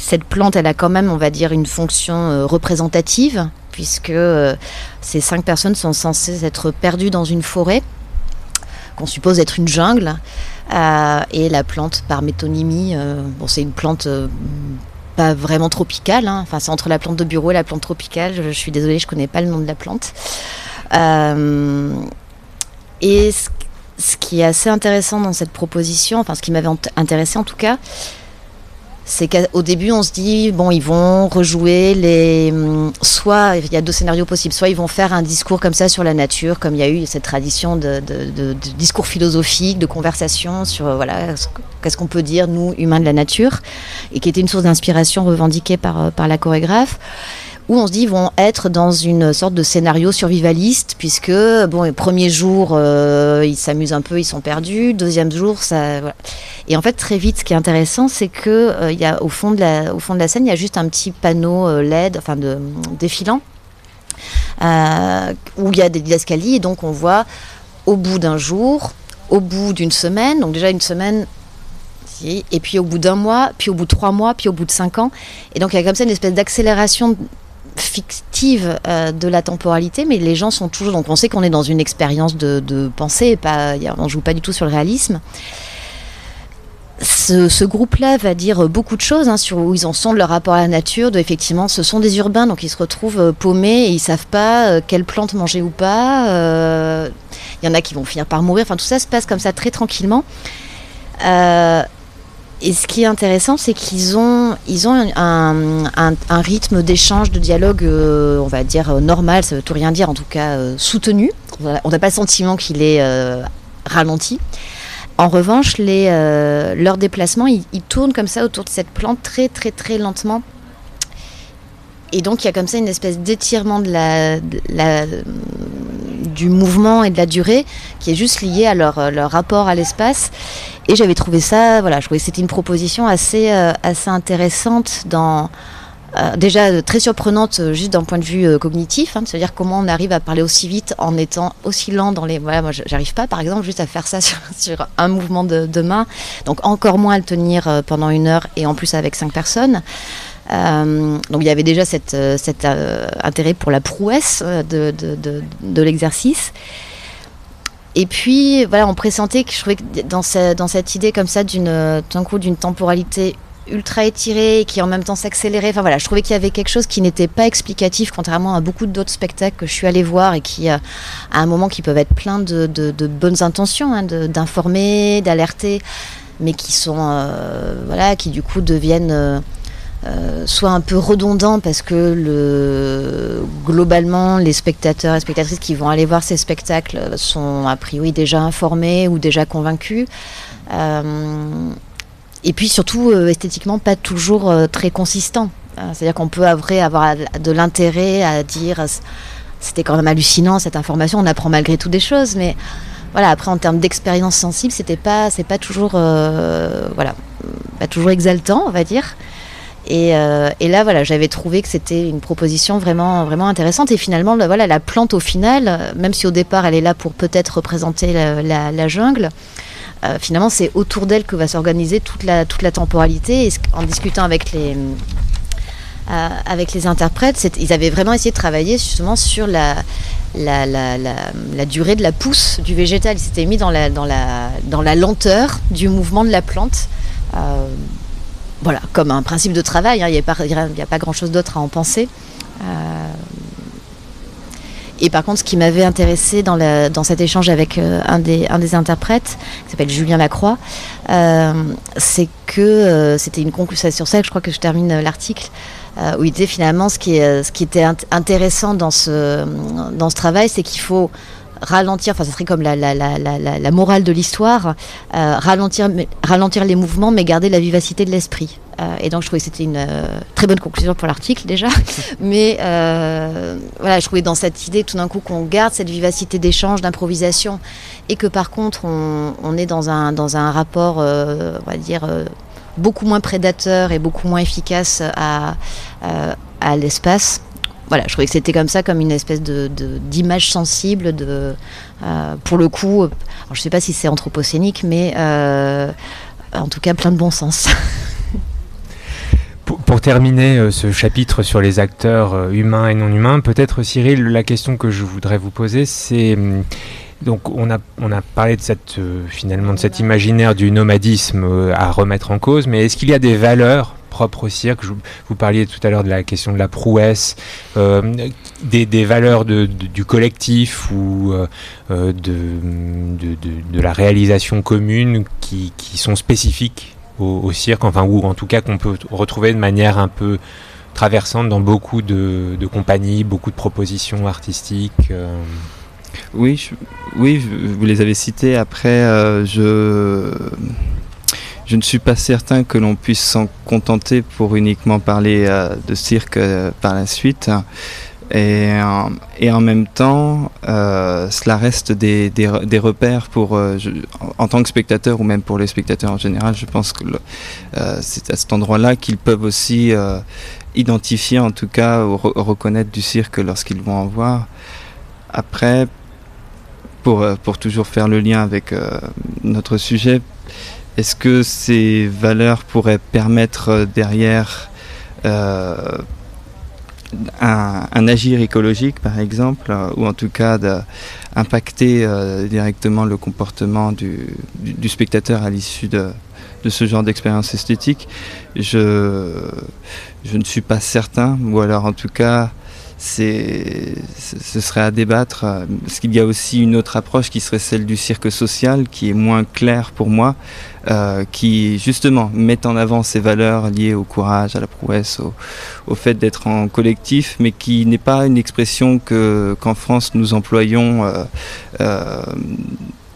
cette plante, elle a quand même, on va dire, une fonction euh, représentative, puisque euh, ces cinq personnes sont censées être perdues dans une forêt, qu'on suppose être une jungle. et la plante, par métonymie, bon, c'est une plante pas vraiment tropicale, hein. enfin c'est entre la plante de bureau et la plante tropicale. Je, suis désolée, je connais pas le nom de la plante. Euh, et ce, qui est assez intéressant dans cette proposition, enfin ce qui m'avait intéressé en tout cas, c'est qu'au début on se dit bon ils vont rejouer les hum, soit il y a deux scénarios possibles soit ils vont faire un discours comme ça sur la nature comme il y a eu cette tradition de, discours philosophique de conversation sur euh, voilà qu'est-ce qu'on peut dire nous humains de la nature et qui était une source d'inspiration revendiquée par euh, par la chorégraphe où on se dit vont être dans une sorte de scénario survivaliste, puisque, bon, premier jour, euh, ils s'amusent un peu, ils sont perdus, deuxième jour, ça. Voilà. Et en fait, très vite, ce qui est intéressant, c'est que euh, il y a, au, fond de la, au fond de la scène, il y a juste un petit panneau euh, LED, enfin, de, défilant, où il y a des escaliers, et donc on voit au bout d'un jour, au bout d'une semaine, donc déjà une semaine, et puis au bout d'un mois, puis au bout de trois mois, puis au bout de cinq ans. Et donc il y a comme ça une espèce d'accélération fictive euh, de la temporalité, mais les gens sont toujours. Donc on sait qu'on est dans une expérience de, pensée, pas, on ne joue pas du tout sur le réalisme. Ce, groupe-là va dire beaucoup de choses hein, sur où ils en sont de leur rapport à la nature. De, effectivement, ce sont des urbains, donc ils se retrouvent euh, paumés et ils savent pas euh, quelle plante manger ou pas. Il y en a qui vont finir par mourir. Enfin, tout ça se passe comme ça très tranquillement. Et ce qui est intéressant, c'est qu'ils ont, ils ont un, un, rythme d'échange, de dialogue, euh, on va dire euh, normal, ça veut tout rien dire, en tout cas euh, soutenu. On n'a pas le sentiment qu'il est ralenti. En revanche, les, leurs déplacements, ils, tournent comme ça autour de cette plante très très très lentement. Et donc il y a comme ça une espèce d'étirement de la, du mouvement et de la durée qui est juste lié à leur, leur rapport à l'espace. Et j'avais trouvé ça, voilà, je trouvais que c'était une proposition assez, euh, assez intéressante. Euh, déjà très surprenante euh, juste d'un point de vue cognitif, hein, de se dire comment on arrive à parler aussi vite en étant aussi lent dans les. Voilà, moi j'arrive pas par exemple juste à faire ça sur, un mouvement de, main, donc encore moins à le tenir pendant une heure et en plus avec cinq personnes. donc il y avait déjà cet intérêt pour la prouesse de l'exercice. Et puis, voilà, on pressentait que je trouvais que dans, dans cette idée comme ça d'une, coup, d'une temporalité ultra étirée qui en même temps s'accélérait. Enfin voilà, je trouvais qu'il y avait quelque chose qui n'était pas explicatif, contrairement à beaucoup d'autres spectacles que je suis allée voir et qui, euh, à un moment, qui peuvent être pleins de, bonnes intentions, hein, d'informer, d'alerter, mais qui sont, euh, voilà, qui du coup deviennent euh, euh, soit un peu redondant parce que le, globalement les spectateurs et spectatrices qui vont aller voir ces spectacles sont a priori déjà informés ou déjà convaincus. Euh, et puis surtout euh, esthétiquement pas toujours très consistant. C'est-à-dire qu'on peut avoir, avoir de l'intérêt à dire c'était quand même hallucinant cette information, on apprend malgré tout des choses, mais voilà après en termes d'expérience sensible c'était pas c'est pas toujours voilà pas toujours exaltant on va dire. Euh, et, là, voilà, j'avais trouvé que c'était une proposition vraiment, vraiment intéressante. Et finalement, voilà, la plante, au final, même si au départ, elle est là pour peut-être représenter la, jungle, euh, finalement, c'est autour d'elle que va s'organiser toute la, la temporalité. En discutant avec les, euh, interprètes, ils avaient vraiment essayé de travailler justement sur la, la, la, durée de la pousse du végétal. Ils s'étaient mis la, la, dans la lenteur du mouvement de la plante voilà, comme un principe de travail, hein, il n'y a, pas grand-chose d'autre à en penser. Euh, et par contre, ce qui m'avait intéressé dans, cet échange avec euh, un, des, interprètes, qui s'appelle Julien Lacroix, euh, c'est que c'était une conclusion sur ça je crois que je termine l'article, où il disait finalement ce qui, était intéressant dans ce travail, c'est qu'il faut ralentir, enfin ça serait comme la, la, la, la morale de l'histoire, euh, ralentir, ralentir les mouvements mais garder la vivacité de l'esprit. Euh, et donc je trouvais que c'était une euh, très bonne conclusion pour l'article déjà. mais voilà, je trouvais dans cette idée tout d'un coup qu'on garde cette vivacité d'échange, d'improvisation, et que par contre on, on, est dans un, dans un rapport, on va dire, beaucoup moins prédateur et beaucoup moins efficace à, à l'espace voilà, je trouvais que c'était comme ça, comme une espèce de, d'image sensible, de, euh, pour le coup, je ne sais pas si c'est anthropocénique, mais euh, en tout cas plein de bon sens. Pour, terminer euh, ce chapitre sur les acteurs humains et non humains, peut-être Cyril, la question que je voudrais vous poser, c'est hum, donc on a, on a parlé de cette, finalement de cet imaginaire du nomadisme à remettre en cause, mais est-ce qu'il y a des valeurs propre cirque. vous parliez tout à l'heure de la question de la prouesse, euh, des, valeurs du collectif ou euh, euh, de, de, la réalisation commune qui, sont spécifiques au, cirque, enfin, ou en tout cas qu'on peut retrouver de manière un peu traversante dans beaucoup de, compagnies, beaucoup de propositions artistiques. Oui, oui, vous les avez cités. Après, je je ne suis pas certain que l'on puisse s'en contenter pour uniquement parler euh, de cirque euh, par la suite. Et, euh, en même temps, cela reste des, repères pour, en tant que spectateur ou même pour les spectateurs en général. Je pense que c'est à cet endroit-là qu'ils peuvent aussi identifier, en tout cas, ou reconnaître du cirque lorsqu'ils vont en voir. Après, pour toujours faire le lien avec notre sujet, est-ce que ces valeurs pourraient permettre euh, derrière euh, un, agir écologique, par exemple, euh, ou en tout cas d'impacter directement le comportement du, spectateur à l'issue de, ce genre d'expérience esthétique? Je, je ne suis pas certain, ou alors en tout cas c'est, ce serait à débattre, euh, parce qu'il y a aussi une autre approche qui serait celle du cirque social, qui est moins claire pour moi, euh, qui justement met en avant ces valeurs liées au courage, à la prouesse, au, fait d'être en collectif, mais qui n'est pas une expression que, qu'en France nous employons euh,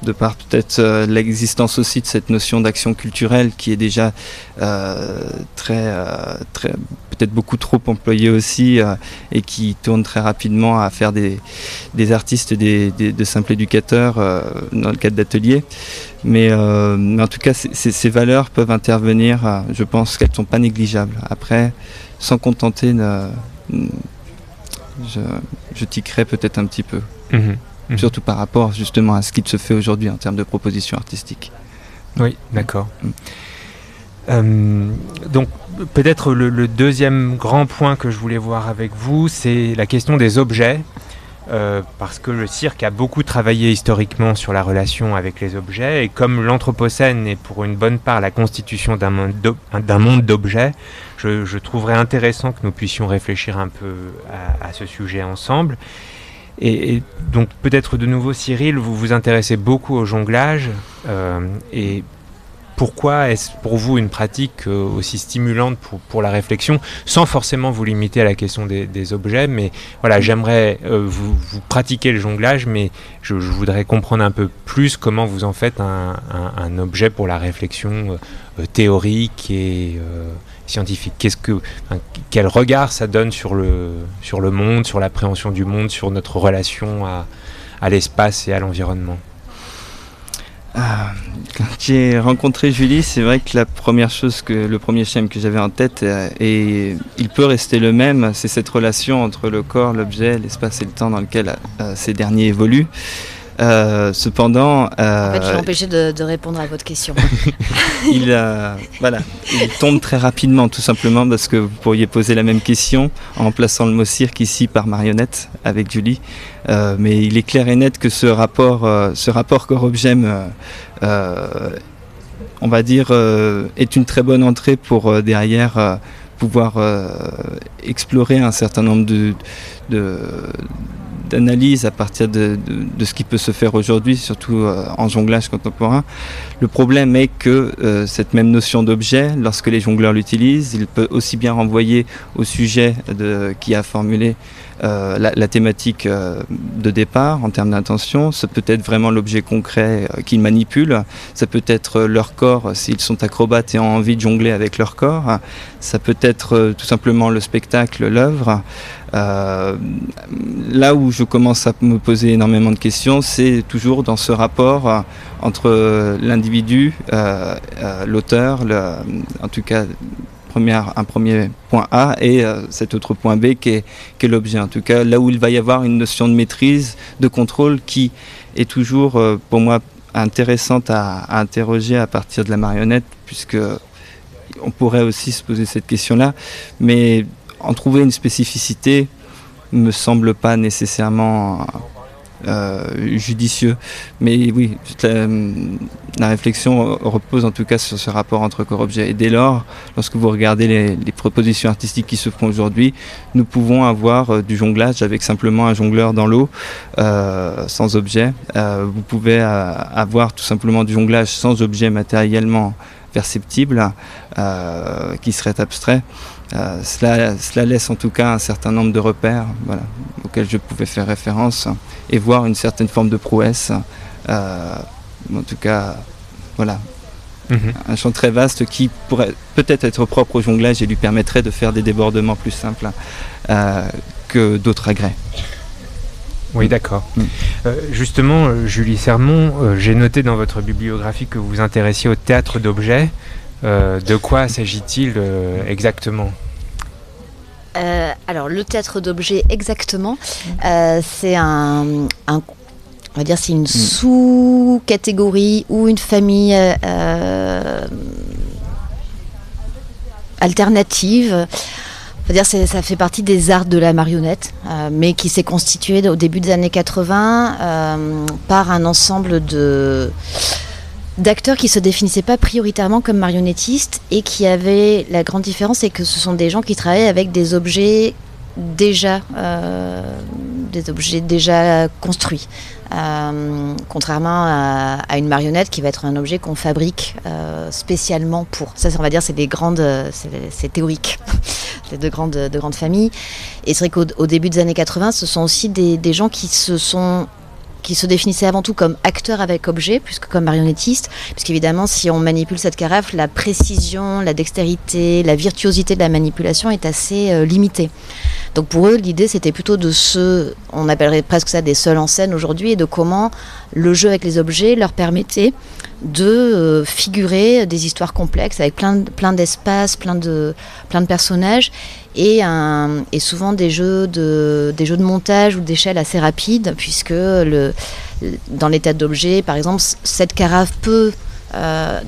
de par peut-être euh, l'existence aussi de cette notion d'action culturelle qui est déjà euh, très, euh, très peut-être beaucoup trop employée aussi et qui tourne très rapidement à faire des, des artistes, des, de simples éducateurs dans le cadre d'ateliers. Mais, en tout cas, ces valeurs peuvent intervenir. je pense qu'elles ne sont pas négligeables. Après, sans contenter, je, je tiquerai peut-être un petit peu. Mmh. Mhm. surtout par rapport justement à ce qui se fait aujourd'hui en termes de propositions artistiques. Oui, d'accord. Mm. donc peut-être le, deuxième grand point que je voulais voir avec vous, c'est la question des objets. Euh, parce que le cirque a beaucoup travaillé historiquement sur la relation avec les objets, et comme l'Anthropocène est pour une bonne part la constitution d'un monde d'objets, je, trouverais intéressant que nous puissions réfléchir un peu à, ce sujet ensemble. Et, donc peut-être de nouveau Cyril, vous vous intéressez beaucoup au jonglage, euh, et pourquoi est-ce pour vous une pratique euh, aussi stimulante pour, la réflexion, sans forcément vous limiter à la question des, objets, mais voilà, j'aimerais euh, vous, pratiquer le jonglage, mais je, voudrais comprendre un peu plus comment vous en faites un, objet pour la réflexion théorique et scientifique. Qu'est-ce que, quel regard ça donne sur le, sur le monde, sur l'appréhension du monde, sur notre relation à l'espace et à l'environnement? Ah, quand j'ai rencontré Julie, c'est vrai que la première chose que le premier schéma que j'avais en tête, euh, et il peut rester le même, c'est cette relation entre le corps, l'objet, l'espace et le temps dans lequel euh, ces derniers évoluent. Euh, cependant, euh, en fait, je empêché de, de, répondre à votre question. il, euh, voilà, il tombe très rapidement, tout simplement parce que vous pourriez poser la même question en remplaçant le mot cirque ici par marionnette avec Julie. Mais il est clair et net que ce rapport, ce rapport corps-objet, on va dire, est une très bonne entrée pour derrière pouvoir explorer un certain nombre de, de d'analyse à partir de, ce qui peut se faire aujourd'hui, surtout euh, en jonglage contemporain. Le problème est que euh, cette même notion d'objet, lorsque les jongleurs l'utilisent, il peut aussi bien renvoyer au sujet de, qui a formulé euh, la, thématique de départ en termes d'intention. Ça peut être vraiment l'objet concret qu'ils manipulent. Ça peut être leur corps s'ils sont acrobates et ont envie de jongler avec leur corps. Ça peut être tout simplement le spectacle, l'œuvre. Euh, là où je commence à me poser énormément de questions, c'est toujours dans ce rapport euh, entre l'individu, euh, l'auteur, en tout cas premier point A et cet autre point B qui est, l'objet. En tout cas, là où il va y avoir une notion de maîtrise, de contrôle qui est toujours pour moi intéressante à, à, interroger à partir de la marionnette, puisque on pourrait aussi se poser cette question-là. Mais en trouver une spécificité me semble pas nécessairement euh, judicieux. Mais oui, la, réflexion repose en tout cas sur ce rapport entre corps-objet. Et dès lors, lorsque vous regardez les, propositions artistiques qui se font aujourd'hui, nous pouvons avoir euh, du jonglage avec simplement un jongleur dans l'eau, euh, sans objet. vous pouvez avoir tout simplement du jonglage sans objet matériellement perceptible, qui serait abstrait. Euh, cela, laisse en tout cas un certain nombre de repères voilà, auxquels je pouvais faire référence et voir une certaine forme de prouesse. Euh, en tout cas, voilà. Mhm. Un champ très vaste qui pourrait peut-être être propre au jonglage et lui permettrait de faire des débordements plus simples euh, que d'autres agrès. Oui, d'accord. Mm. justement, Julie Sermon, j'ai noté dans votre bibliographie que vous vous intéressiez au théâtre d'objets. Euh, de quoi s'agit-il euh, exactement euh, alors le théâtre d'objets exactement, c'est un, on va dire c'est une mm. sous-catégorie ou une famille alternative. On dire ça fait partie des arts de la marionnette, mais qui s'est constitué au début des années 80 par un ensemble de d'acteurs qui se définissaient pas prioritairement comme marionnettistes et qui avaient la grande différence c'est que ce sont des gens qui travaillent avec des objets déjà euh, des objets déjà construits. Euh, contrairement à, une marionnette qui va être un objet qu'on fabrique euh, spécialement pour. Ça on va dire c'est des grandes c'est théorique. C'est de grandes de grandes familles. Et c'est vrai qu'au début des années 80 ce sont aussi des, des gens qui se sont qui se définissait avant tout comme acteur avec objet, plus que comme marionnettiste, puisqu'évidemment, si on manipule cette carafe, la précision, la dextérité, la virtuosité de la manipulation est assez euh, limitée. Donc pour eux, l'idée, c'était plutôt de se, on appellerait presque ça des seuls en scène aujourd'hui, et de comment le jeu avec les objets leur permettait de euh, figurer des histoires complexes avec plein, plein d'espaces, plein de, plein de personnages et, souvent des jeux, de, des jeux de montage ou d'échelle assez rapides puisque dans l'état d'objet, par exemple, cette carafe peut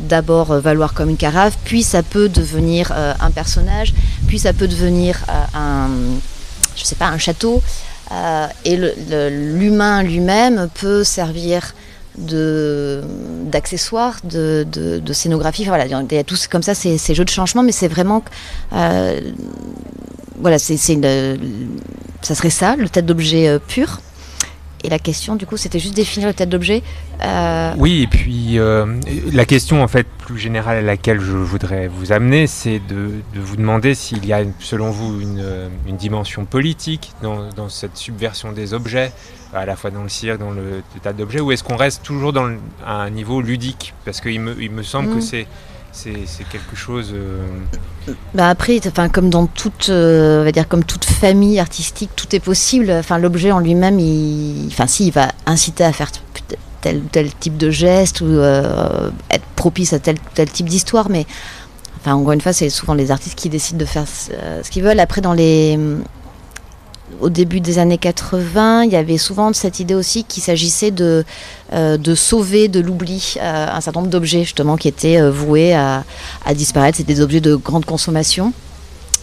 d'abord valoir comme une carafe, puis ça peut devenir un personnage, puis ça peut devenir sais pas, un château. et l'humain lui-même peut servir d'accessoires, de, de, scénographie. voilà, il y a tous comme ça ces, ces jeux de changement, mais c'est vraiment euh, voilà, c'est ça serait ça, le tête d'objet euh, pur. Et la question, du coup, c'était juste définir le tête d'objet. Euh, oui, et puis la question, en fait, plus générale à laquelle je voudrais vous amener, c'est de, de, vous demander s'il y a, selon vous, une, une dimension politique dans, dans, cette subversion des objets, à la fois dans le cirque, dans le, tas d'objets, ou est-ce qu'on reste toujours dans à un niveau ludique? Parce qu'il me, il me semble que mm. c'est c'est quelque chose. Euh, bah après, enfin comme dans toute, euh, on va dire comme toute famille artistique, tout est possible. Enfin l'objet en lui-même, il, enfin si, il va inciter à faire tel ou tel type de geste ou euh, être propice à tel ou tel type d'histoire, mais enfin encore une fois, c'est souvent les artistes qui décident de faire ce qu'ils veulent. Après dans les au début des années 80, il y avait souvent cette idée aussi qu'il s'agissait de, euh, sauver de l'oubli euh, un certain nombre d'objets justement qui étaient euh, voués à, disparaître. C'était des objets de grande consommation.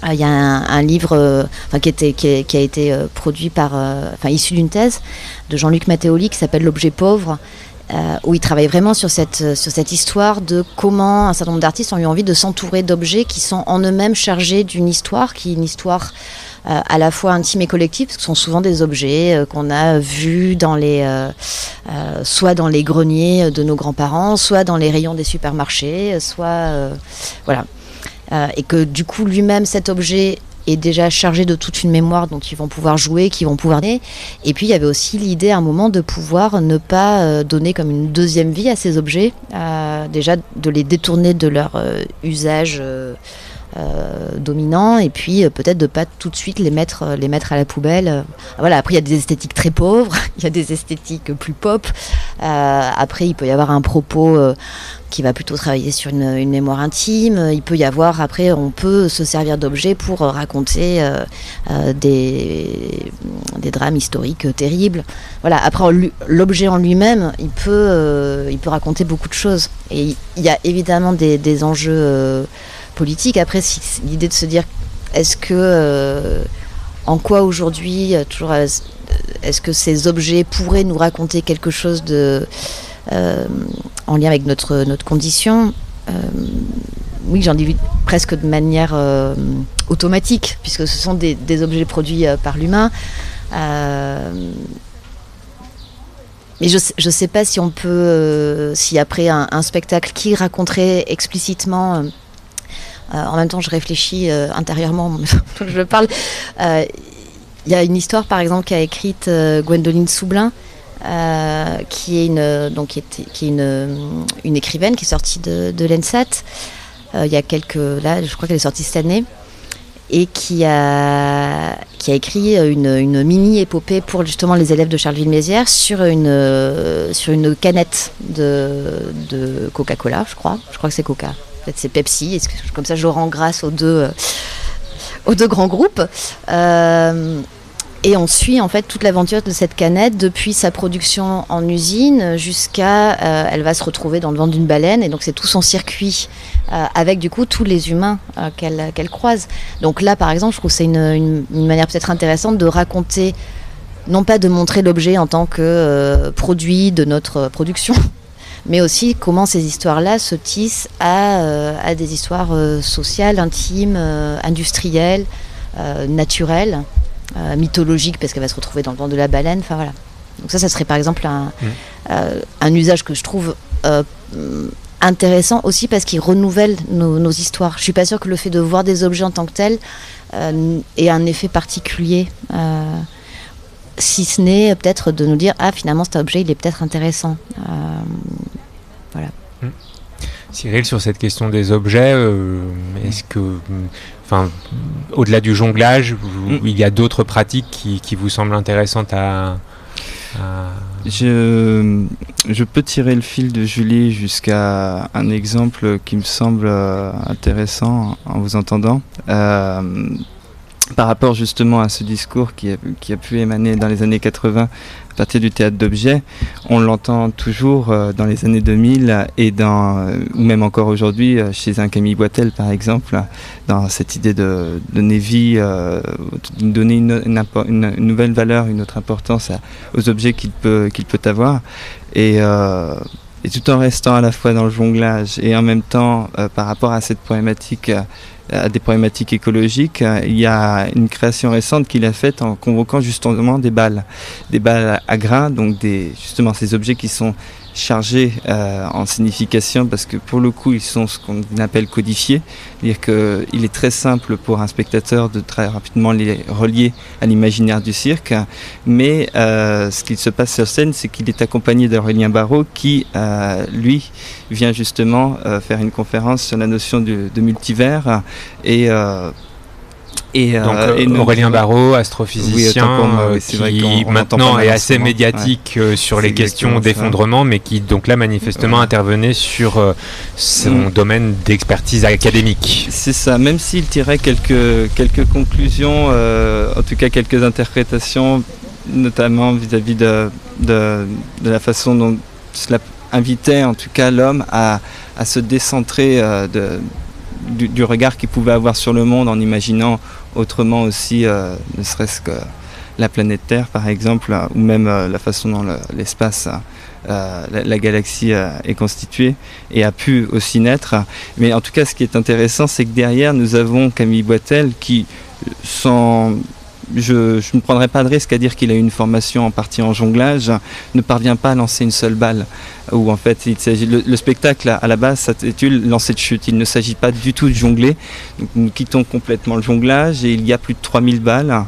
Il y a un, livre qui, a été produit par, enfin issu d'une thèse de Jean-Luc Matteoli qui s'appelle L'objet pauvre. où il travaille vraiment sur cette, sur cette histoire de comment un certain nombre d'artistes ont eu envie de s'entourer d'objets qui sont en eux-mêmes chargés d'une histoire, qui est une histoire à la fois intime et collectif, parce que ce sont souvent des objets euh, qu'on a vus dans les, euh, soit dans les greniers de nos grands-parents, soit dans les rayons des supermarchés, soit voilà, et que du coup lui-même cet objet est déjà chargé de toute une mémoire dont ils vont pouvoir jouer, qui vont pouvoir Et puis il y avait aussi l'idée à un moment de pouvoir ne pas donner comme une deuxième vie à ces objets, déjà de les détourner de leur usage euh, dominant et puis euh, peut-être de pas tout de suite les mettre euh, les mettre à la poubelle voilà après il y a des esthétiques très pauvres il y a des esthétiques plus pop après il peut y avoir un propos qui va plutôt travailler sur une, mémoire intime. Il peut y avoir, après, on peut se servir d'objets pour raconter des, des, drames historiques terribles. Voilà. Après, l'objet en lui-même, il peut, il peut raconter beaucoup de choses. Et il y a évidemment des enjeux politique. Après, l'idée de se dire, est-ce que, euh, en quoi aujourd'hui, euh, toujours, euh, est-ce que ces objets pourraient nous raconter quelque chose de, en lien avec notre, notre condition Oui, j'en dis presque de manière automatique, puisque ce sont des, objets produits par l'humain. Mais je ne sais pas si on peut, si après un, spectacle qui raconterait explicitement en même temps, je réfléchis euh, intérieurement, je parle. Euh, il y a une histoire, par exemple, qu'a écrite Gwendoline Soublin, qui est une donc qui est, qui est une, une, écrivaine qui est sortie de, de l'ENSAT y a quelques là je crois qu'elle est sortie cette année et qui a qui a écrit une, une mini épopée pour justement les élèves de Charleville-Mézières sur une sur une canette de, de Coca-Cola je crois je crois que c'est Coca Peut-être c'est Pepsi. comme ça, je rends grâce aux deux, euh, aux deux grands groupes. Euh, et on suit en fait toute l'aventure de cette canette depuis sa production en usine jusqu'à euh, elle va se retrouver dans le ventre d'une baleine et donc c'est tout son circuit avec du coup tous les humains qu'elle croise. Donc là par exemple je trouve c'est une, manière peut-être intéressante de raconter non pas de montrer l'objet en tant que produit de notre production mais aussi comment ces histoires-là se tissent à, euh, des histoires euh, sociales, intimes, euh, industrielles, naturelles, mythologiques, parce qu'elle va se retrouver dans le ventre de la baleine. Enfin voilà. Donc ça, ça serait par exemple un, mmh. un usage que je trouve intéressant aussi parce qu'il renouvelle nos, histoires. Je suis pas sûre que le fait de voir des objets en tant que tels ait un effet particulier si ce n'est peut-être de nous dire ah finalement cet objet il est peut-être intéressant euh, hmm. Cyril sur cette question des objets euh, est-ce que enfin au-delà du jonglage hmm. il y a d'autres pratiques qui, vous semblent intéressantes à, Je, je, peux tirer le fil de Julie jusqu'à un exemple qui me semble euh, intéressant en vous entendant par rapport justement à ce discours qui a, qui a, pu émaner dans les années 80 à partir du théâtre d'objets, on l'entend toujours euh, dans les années 2000 et dans, euh, ou même encore aujourd'hui chez un Camille Boitel par exemple, dans cette idée de donner vie, de donner une, nouvelle valeur, une autre importance aux objets qu'il peut, peut avoir. Et, tout en restant à la fois dans le jonglage et en même temps par rapport à cette problématique à des problématiques écologiques, il y a une création récente qu'il a faite en convoquant justement des balles, des balles à grains, donc justement ces objets qui sont chargés euh, en signification parce que pour le coup ils sont ce qu'on appelle codifiés, c'est-à-dire qu'il est très simple pour un spectateur de très rapidement les relier à l'imaginaire du cirque, mais euh, ce qu'il se passe sur scène c'est qu'il est accompagné d'Aurélien Barrault qui euh, lui vient justement faire une conférence sur la notion de multivers et et, Donc, euh, euh, Aurélien Barraud, astrophysicien, euh, qui maintenant est assez médiatique sur les questions d'effondrement, mais qui donc là manifestement intervenait sur son mm. domaine d'expertise académique. C'est ça, même s'il tirait quelques, quelques conclusions, en tout cas quelques interprétations, notamment vis-à-vis de, de, de, la façon dont cela invitait en tout cas l'homme à, à se décentrer de, du, regard qu'il pouvait avoir sur le monde en imaginant autrement aussi, euh, ne serait-ce que la planète Terre par exemple, ou même euh, la façon dont l'espace, euh, la, galaxie est constituée et a pu aussi naître. Mais en tout cas, ce qui est intéressant, c'est que derrière, nous avons Camille Boitel qui, sans je, ne prendrai pas de risque à dire qu'il a une formation en partie en jonglage, ne parvient pas à lancer une seule balle. En fait, il le, spectacle à la base s'intitule Lancer de chute. Il ne s'agit pas du tout de jongler. nous quittons complètement le jonglage et il y a plus de 3000 balles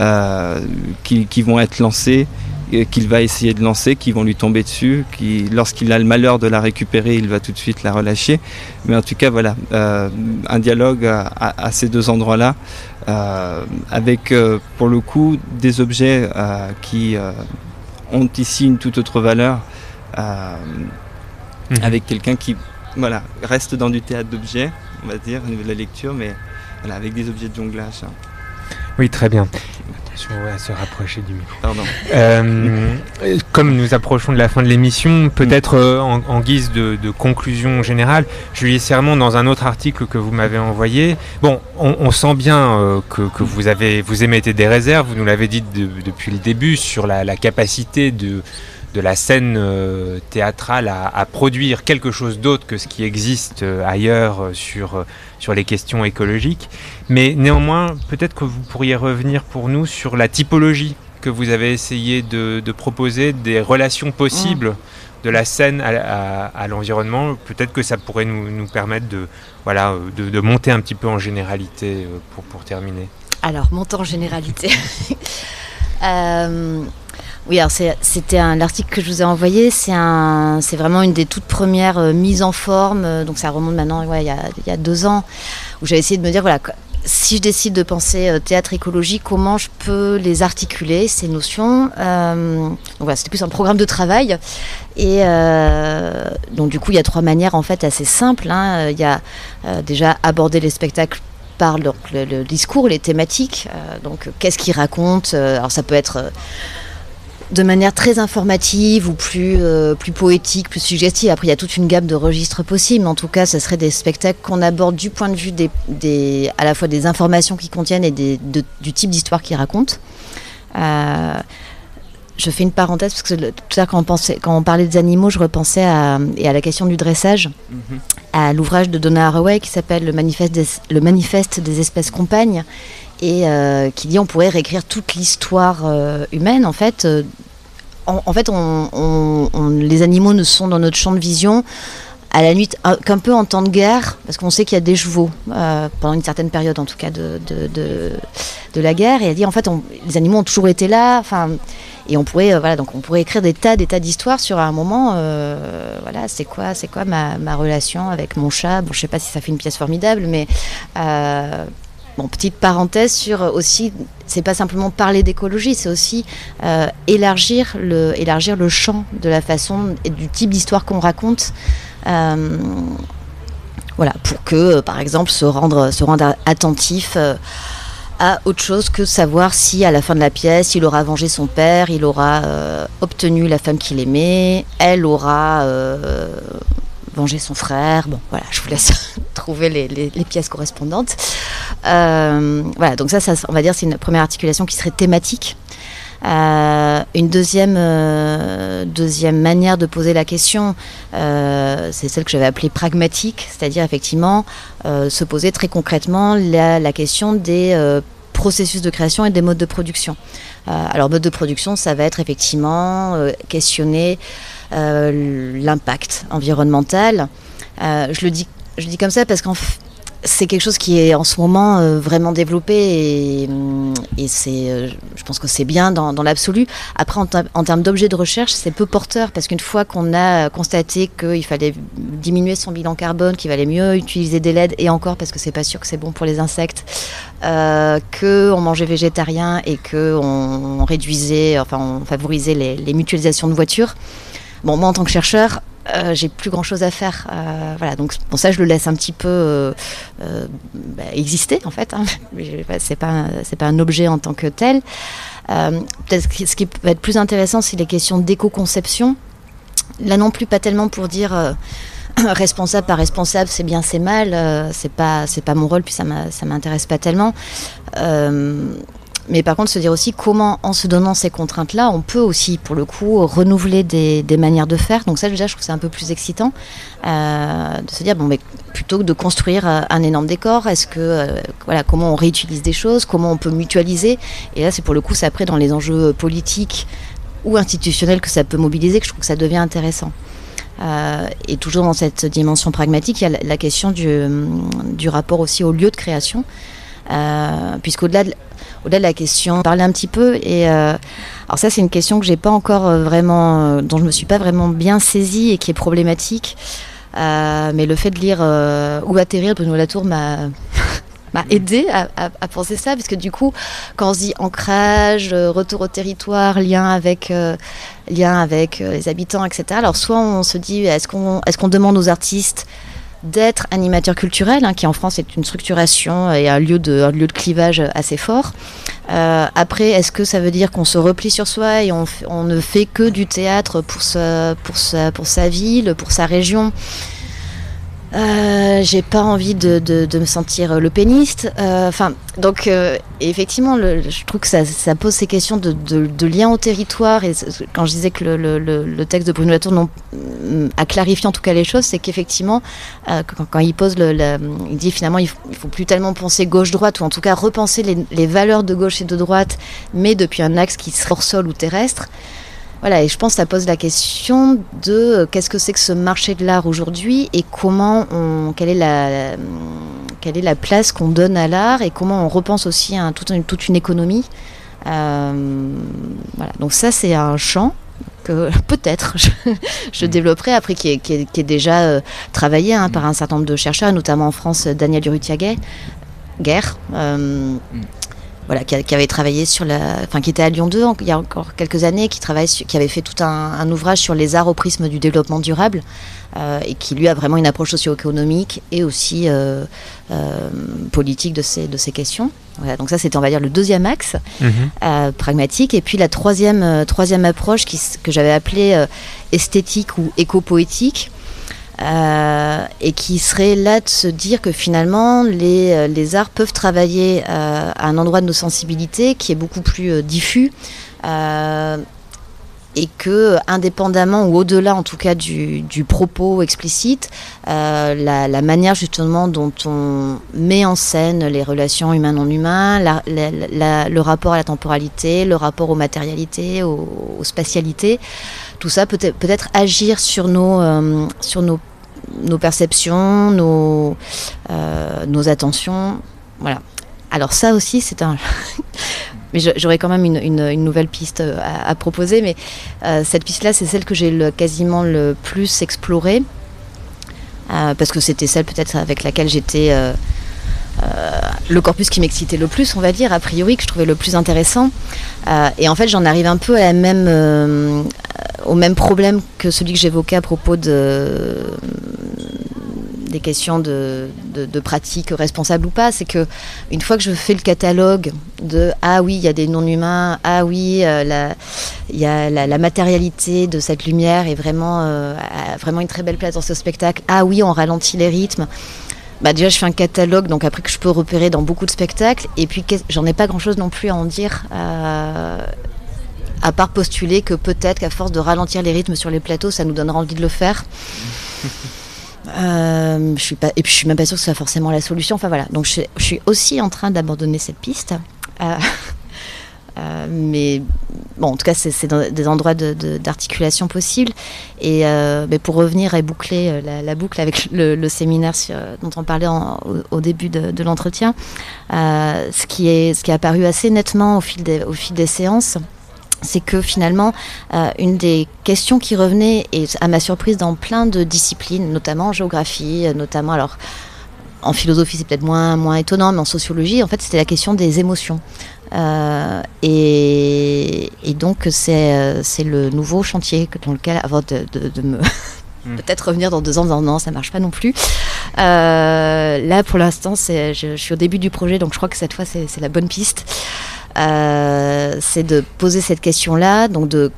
euh, qui, vont être lancées qu'il va essayer de lancer, qui vont lui tomber dessus, qui, lorsqu'il a le malheur de la récupérer, il va tout de suite la relâcher. Mais en tout cas, voilà, euh, un dialogue à, ces deux endroits-là, euh, avec euh, pour le coup des objets euh, qui euh, ont ici une toute autre valeur, mmh. avec quelqu'un qui voilà, reste dans du théâtre d'objets, on va dire, au niveau de la lecture, mais voilà, avec des objets de jonglage. Oui, très bien à se rapprocher du micro. Pardon. Euh, comme nous approchons de la fin de l'émission, peut-être euh, en, guise de, conclusion générale, Julie Sermon, dans un autre article que vous m'avez envoyé, bon, on, sent bien euh, que, vous, avez, vous émettez des réserves, vous nous l'avez dit depuis le début, sur la capacité de de la scène euh, théâtrale à, produire quelque chose d'autre que ce qui existe euh, ailleurs euh, sur, sur les questions écologiques. Mais néanmoins, peut-être que vous pourriez revenir pour nous sur la typologie que vous avez essayé de, proposer, des relations possibles mm. de la scène à, l'environnement. Peut-être que ça pourrait nous, permettre de, voilà, de, monter un petit peu en généralité pour, pour terminer. Alors, monter en généralité. Oui, alors c'était l'article que je vous ai envoyé, c'est vraiment une des toutes premières euh, mises en forme, euh, donc ça remonte maintenant il, y a, deux ans, où j'avais essayé de me dire, voilà, si je décide de penser euh, théâtre écologie, comment je peux les articuler, ces notions Donc voilà, c'était plus un programme de travail. Et donc du coup, il y a trois manières en fait assez simples. Hein. Il y a déjà aborder les spectacles par le discours, les thématiques. donc qu'est-ce qu'ils racontent Alors ça peut être de manière très informative ou plus, euh, plus poétique, plus suggestive. Après, il y a toute une gamme de registres possibles. Mais en tout cas, ce serait des spectacles qu'on aborde du point de vue des, des, à la fois des informations qu'ils contiennent et du type d'histoire qu'ils racontent. Euh, je fais une parenthèse parce que tout à quand on, pensait, quand on parlait des animaux, je repensais à, et à la question du dressage, mhm. à l'ouvrage de Donna Haraway qui s'appelle le manifeste, des, le manifeste des espèces compagnes et euh, qui dit on pourrait réécrire toute l'histoire euh, humaine. En fait, euh, en, fait, on, les animaux ne sont dans notre champ de vision à la nuit qu'un peu en temps de guerre, parce qu'on sait qu'il y a des chevaux pendant une certaine période, en tout cas de, de, de, la guerre. Et elle dit en fait, les animaux ont toujours été là. Enfin, et on pourrait voilà donc on pourrait écrire des tas des tas d'histoires sur un moment voilà c'est quoi c'est quoi ma, relation avec mon chat? Bon je sais pas si ça fait une pièce formidable mais Bon, petite parenthèse sur aussi, c'est pas simplement parler d'écologie, c'est aussi euh, élargir, le, élargir le champ de la façon et du type d'histoire qu'on raconte. Euh, voilà, pour que, par exemple, se rendre, se rendre attentif. Euh, à autre chose que savoir si à la fin de la pièce il aura vengé son père, il aura euh, obtenu la femme qu'il aimait, elle aura euh, vengé son frère. Bon, voilà, je vous laisse trouver les, pièces correspondantes. Euh, voilà, donc ça, ça, on va dire, c'est une première articulation qui serait thématique. Une deuxième, deuxième manière de poser la question, c'est celle que j'avais appelée pragmatique, c'est-à-dire effectivement se poser très concrètement la, question des processus de création et des modes de production. Euh, alors, mode de production, ça va être effectivement euh, questionner euh, l'impact environnemental. je, le dis, je dis comme ça parce qu'en c'est quelque chose qui est en ce moment euh, vraiment développé et, mm, c'est, euh, je pense que c'est bien dans, l'absolu. Après, en, termes d'objets de recherche, c'est peu porteur parce qu'une fois qu'on a constaté qu'il fallait diminuer son bilan carbone, qu'il valait mieux utiliser des LED et encore parce que c'est pas sûr que c'est bon pour les insectes, euh, qu'on mangeait végétarien et qu'on on réduisait, enfin, on favorisait les, les mutualisations de voitures. Bon, moi en tant que chercheur, euh, j'ai plus grand chose à faire. Euh, voilà, donc pour ça je le laisse un petit peu euh, bah, exister en fait. Hein. c'est pas c'est pas un objet en tant que tel. Peut-être ce qui peut être plus intéressant, c'est les questions d'éco-conception. Là non plus pas tellement pour dire responsable par responsable, c'est bien, c'est mal. c'est pas c'est pas mon rôle, puis ça m'intéresse pas tellement. Mais par contre, se dire aussi comment, en se donnant ces contraintes-là, on peut aussi, pour le coup, renouveler des, manières de faire. Donc ça, déjà, je trouve c'est un peu plus excitant euh, de se dire, bon, mais plutôt que de construire euh, un énorme décor, est-ce que, euh, voilà, comment on réutilise des choses, comment on peut mutualiser? Et là, c'est pour le coup, c'est après dans les enjeux politiques ou institutionnels que ça peut mobiliser que je trouve que ça devient intéressant. et toujours dans cette dimension pragmatique, il y a la, question du, du, rapport aussi au lieu de création. Puisqu'au-delà de au-delà de la question, parler un petit peu. Et euh, alors ça, c'est une question que j'ai pas encore euh, vraiment, euh, dont je me suis pas vraiment bien saisie et qui est problématique. mais le fait de lire Où atterrir Bruno Latour m'a m'a aidé à, penser ça, parce que du coup, quand on se dit ancrage, retour au territoire, lien avec, lien avec les habitants, etc. Alors soit on se dit, est-ce qu'on est qu'on demande aux artistes d'être animateur culturel, hein, qui en France est une structuration et un lieu de, clivage assez fort. Euh, après, est-ce que ça veut dire qu'on se replie sur soi et on, ne fait que du théâtre pour, pour sa ville, pour sa région? Euh, j'ai pas envie de, me sentir le péniste. Euh, enfin, donc euh, effectivement, je trouve que ça, pose ces questions de, lien au territoire. Et quand je disais que le, texte de Bruno Latour mm, a clarifié en tout cas les choses, c'est qu'effectivement, quand, il pose le, il dit finalement, il faut, faut plus tellement penser gauche-droite ou en tout cas repenser les, les, valeurs de gauche et de droite, mais depuis un axe qui serait hors sol ou terrestre. Voilà, et je pense que ça pose la question de euh, qu'est-ce que c'est que ce marché de l'art aujourd'hui et comment on, quelle est la, quelle est la place qu'on donne à l'art et comment on repense aussi à toute, une, toute une économie. Euh, voilà, donc ça c'est un champ que peut-être je, mm. développerai après qui est, qui est, déjà euh, travaillé hein, par un certain nombre de chercheurs, notamment en France Daniel Durutiaguet, Guerre. Mm voilà, qui, avait travaillé sur la, enfin qui était à Lyon 2 il y a encore quelques années, qui travaille, qui avait fait tout un, ouvrage sur les arts au prisme du développement durable euh, et qui lui a vraiment une approche socio-économique et aussi euh, euh, politique de ces de ces questions. Voilà, donc ça c'était on va dire le deuxième axe mhm. pragmatique et puis la troisième troisième approche qui, que j'avais appelée esthétique ou éco-poétique euh, et qui serait là de se dire que finalement les, euh, les arts peuvent travailler euh, à un endroit de nos sensibilités qui est beaucoup plus diffus et que indépendamment ou au-delà en tout cas du, du propos explicite, la, manière justement dont on met en scène les relations humains-non humains, le rapport à la temporalité, le rapport aux matérialités, aux spatialités, tout ça peut être, peut être agir sur nos, euh, sur nos, nos perceptions, nos, euh, nos attentions. Voilà. Alors ça aussi, c'est un... mais j'aurais quand même une, une, nouvelle piste à, proposer, mais euh, cette piste-là, c'est celle que j'ai quasiment le plus explorée, parce que c'était celle peut-être avec laquelle j'étais euh, le corpus qui m'excitait le plus, on va dire, a priori, que je trouvais le plus intéressant. Euh, et en fait, j'en arrive un peu euh, au même problème que celui que j'évoquais à propos de, des questions de, de, pratique responsable ou pas. C'est que une fois que je fais le catalogue de ah oui, il y a des non-humains, ah oui, euh, la, y a la, matérialité de cette lumière est vraiment, euh, vraiment une très belle place dans ce spectacle. Ah oui, on ralentit les rythmes. Bah déjà, je fais un catalogue, donc après que je peux repérer dans beaucoup de spectacles. Et puis, j'en ai pas grand-chose non plus à en dire. Euh, à part postuler que peut-être qu'à force de ralentir les rythmes sur les plateaux, ça nous donnera envie de le faire. Euh, je suis pas, et puis je suis même pas sûre que ce soit forcément la solution. Enfin voilà, donc je, suis aussi en train d'abandonner cette piste. Euh, euh, mais bon, en tout cas, c'est des endroits d'articulation possibles. Et mais pour revenir et boucler la, boucle avec le, séminaire dont on parlait au, début de, l'entretien, ce, qui est, ce qui est apparu assez nettement au fil des, au fil des séances, c'est que finalement, euh, une des questions qui revenait, et à ma surprise dans plein de disciplines, notamment en géographie, euh, notamment alors en philosophie c'est peut-être moins, moins étonnant, mais en sociologie, en fait, c'était la question des émotions. Euh, et, donc c'est le nouveau chantier dans lequel, avant de, me hmm. peut-être revenir dans deux ans, non, non, ça marche pas non plus. là, pour l'instant, je, je, suis au début du projet, donc je crois que cette fois, c'est la bonne piste. Euh, c'est de poser cette question-là, donc de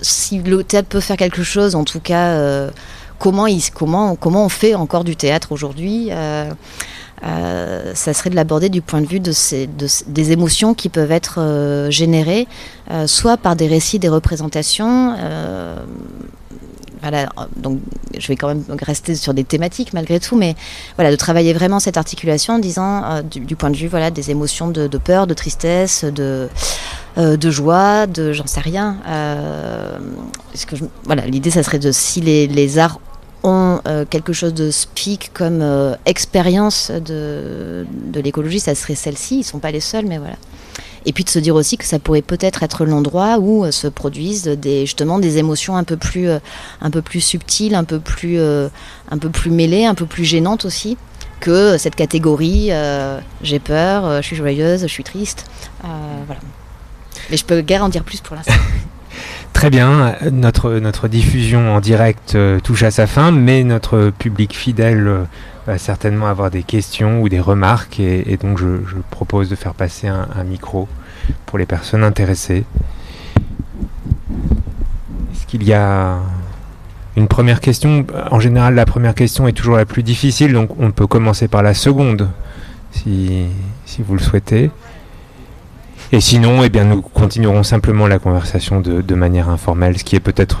si le théâtre peut faire quelque chose, en tout cas, euh, comment, il, comment, comment on fait encore du théâtre aujourd'hui euh, ça serait de l'aborder du point de vue de, ces, des émotions qui peuvent être générées, soit par des récits, des représentations, donc je vais quand même rester sur des thématiques malgré tout, mais voilà, de travailler vraiment cette articulation en disant euh, du, point de vue voilà, des émotions de, peur, de tristesse, de, euh, de joie, de j'en sais rien. Euh, que voilà, l'idée, ça serait de si les, les arts ont quelque chose de speak comme expérience de, de l'écologie, ça serait celle-ci. Ils ne sont pas les seuls, mais voilà. Et puis de se dire aussi que ça pourrait peut-être être, l'endroit où euh, se produisent des, justement des émotions un peu plus, euh, un peu plus subtiles, un peu plus, euh, un peu plus mêlées, un peu plus gênantes aussi que cette catégorie j'ai peur, je suis joyeuse, je suis triste. voilà. Mais je peux guère en dire plus pour l'instant. Très bien, notre, notre diffusion en direct touche à sa fin, mais notre public fidèle va certainement avoir des questions ou des remarques et, donc je, propose de faire passer un, micro pour les personnes intéressées. Est-ce qu'il y a une première question? En général, la première question est toujours la plus difficile, donc on peut commencer par la seconde si, si vous le souhaitez. Et sinon, eh bien, nous continuerons simplement la conversation de, de manière informelle, ce qui est peut-être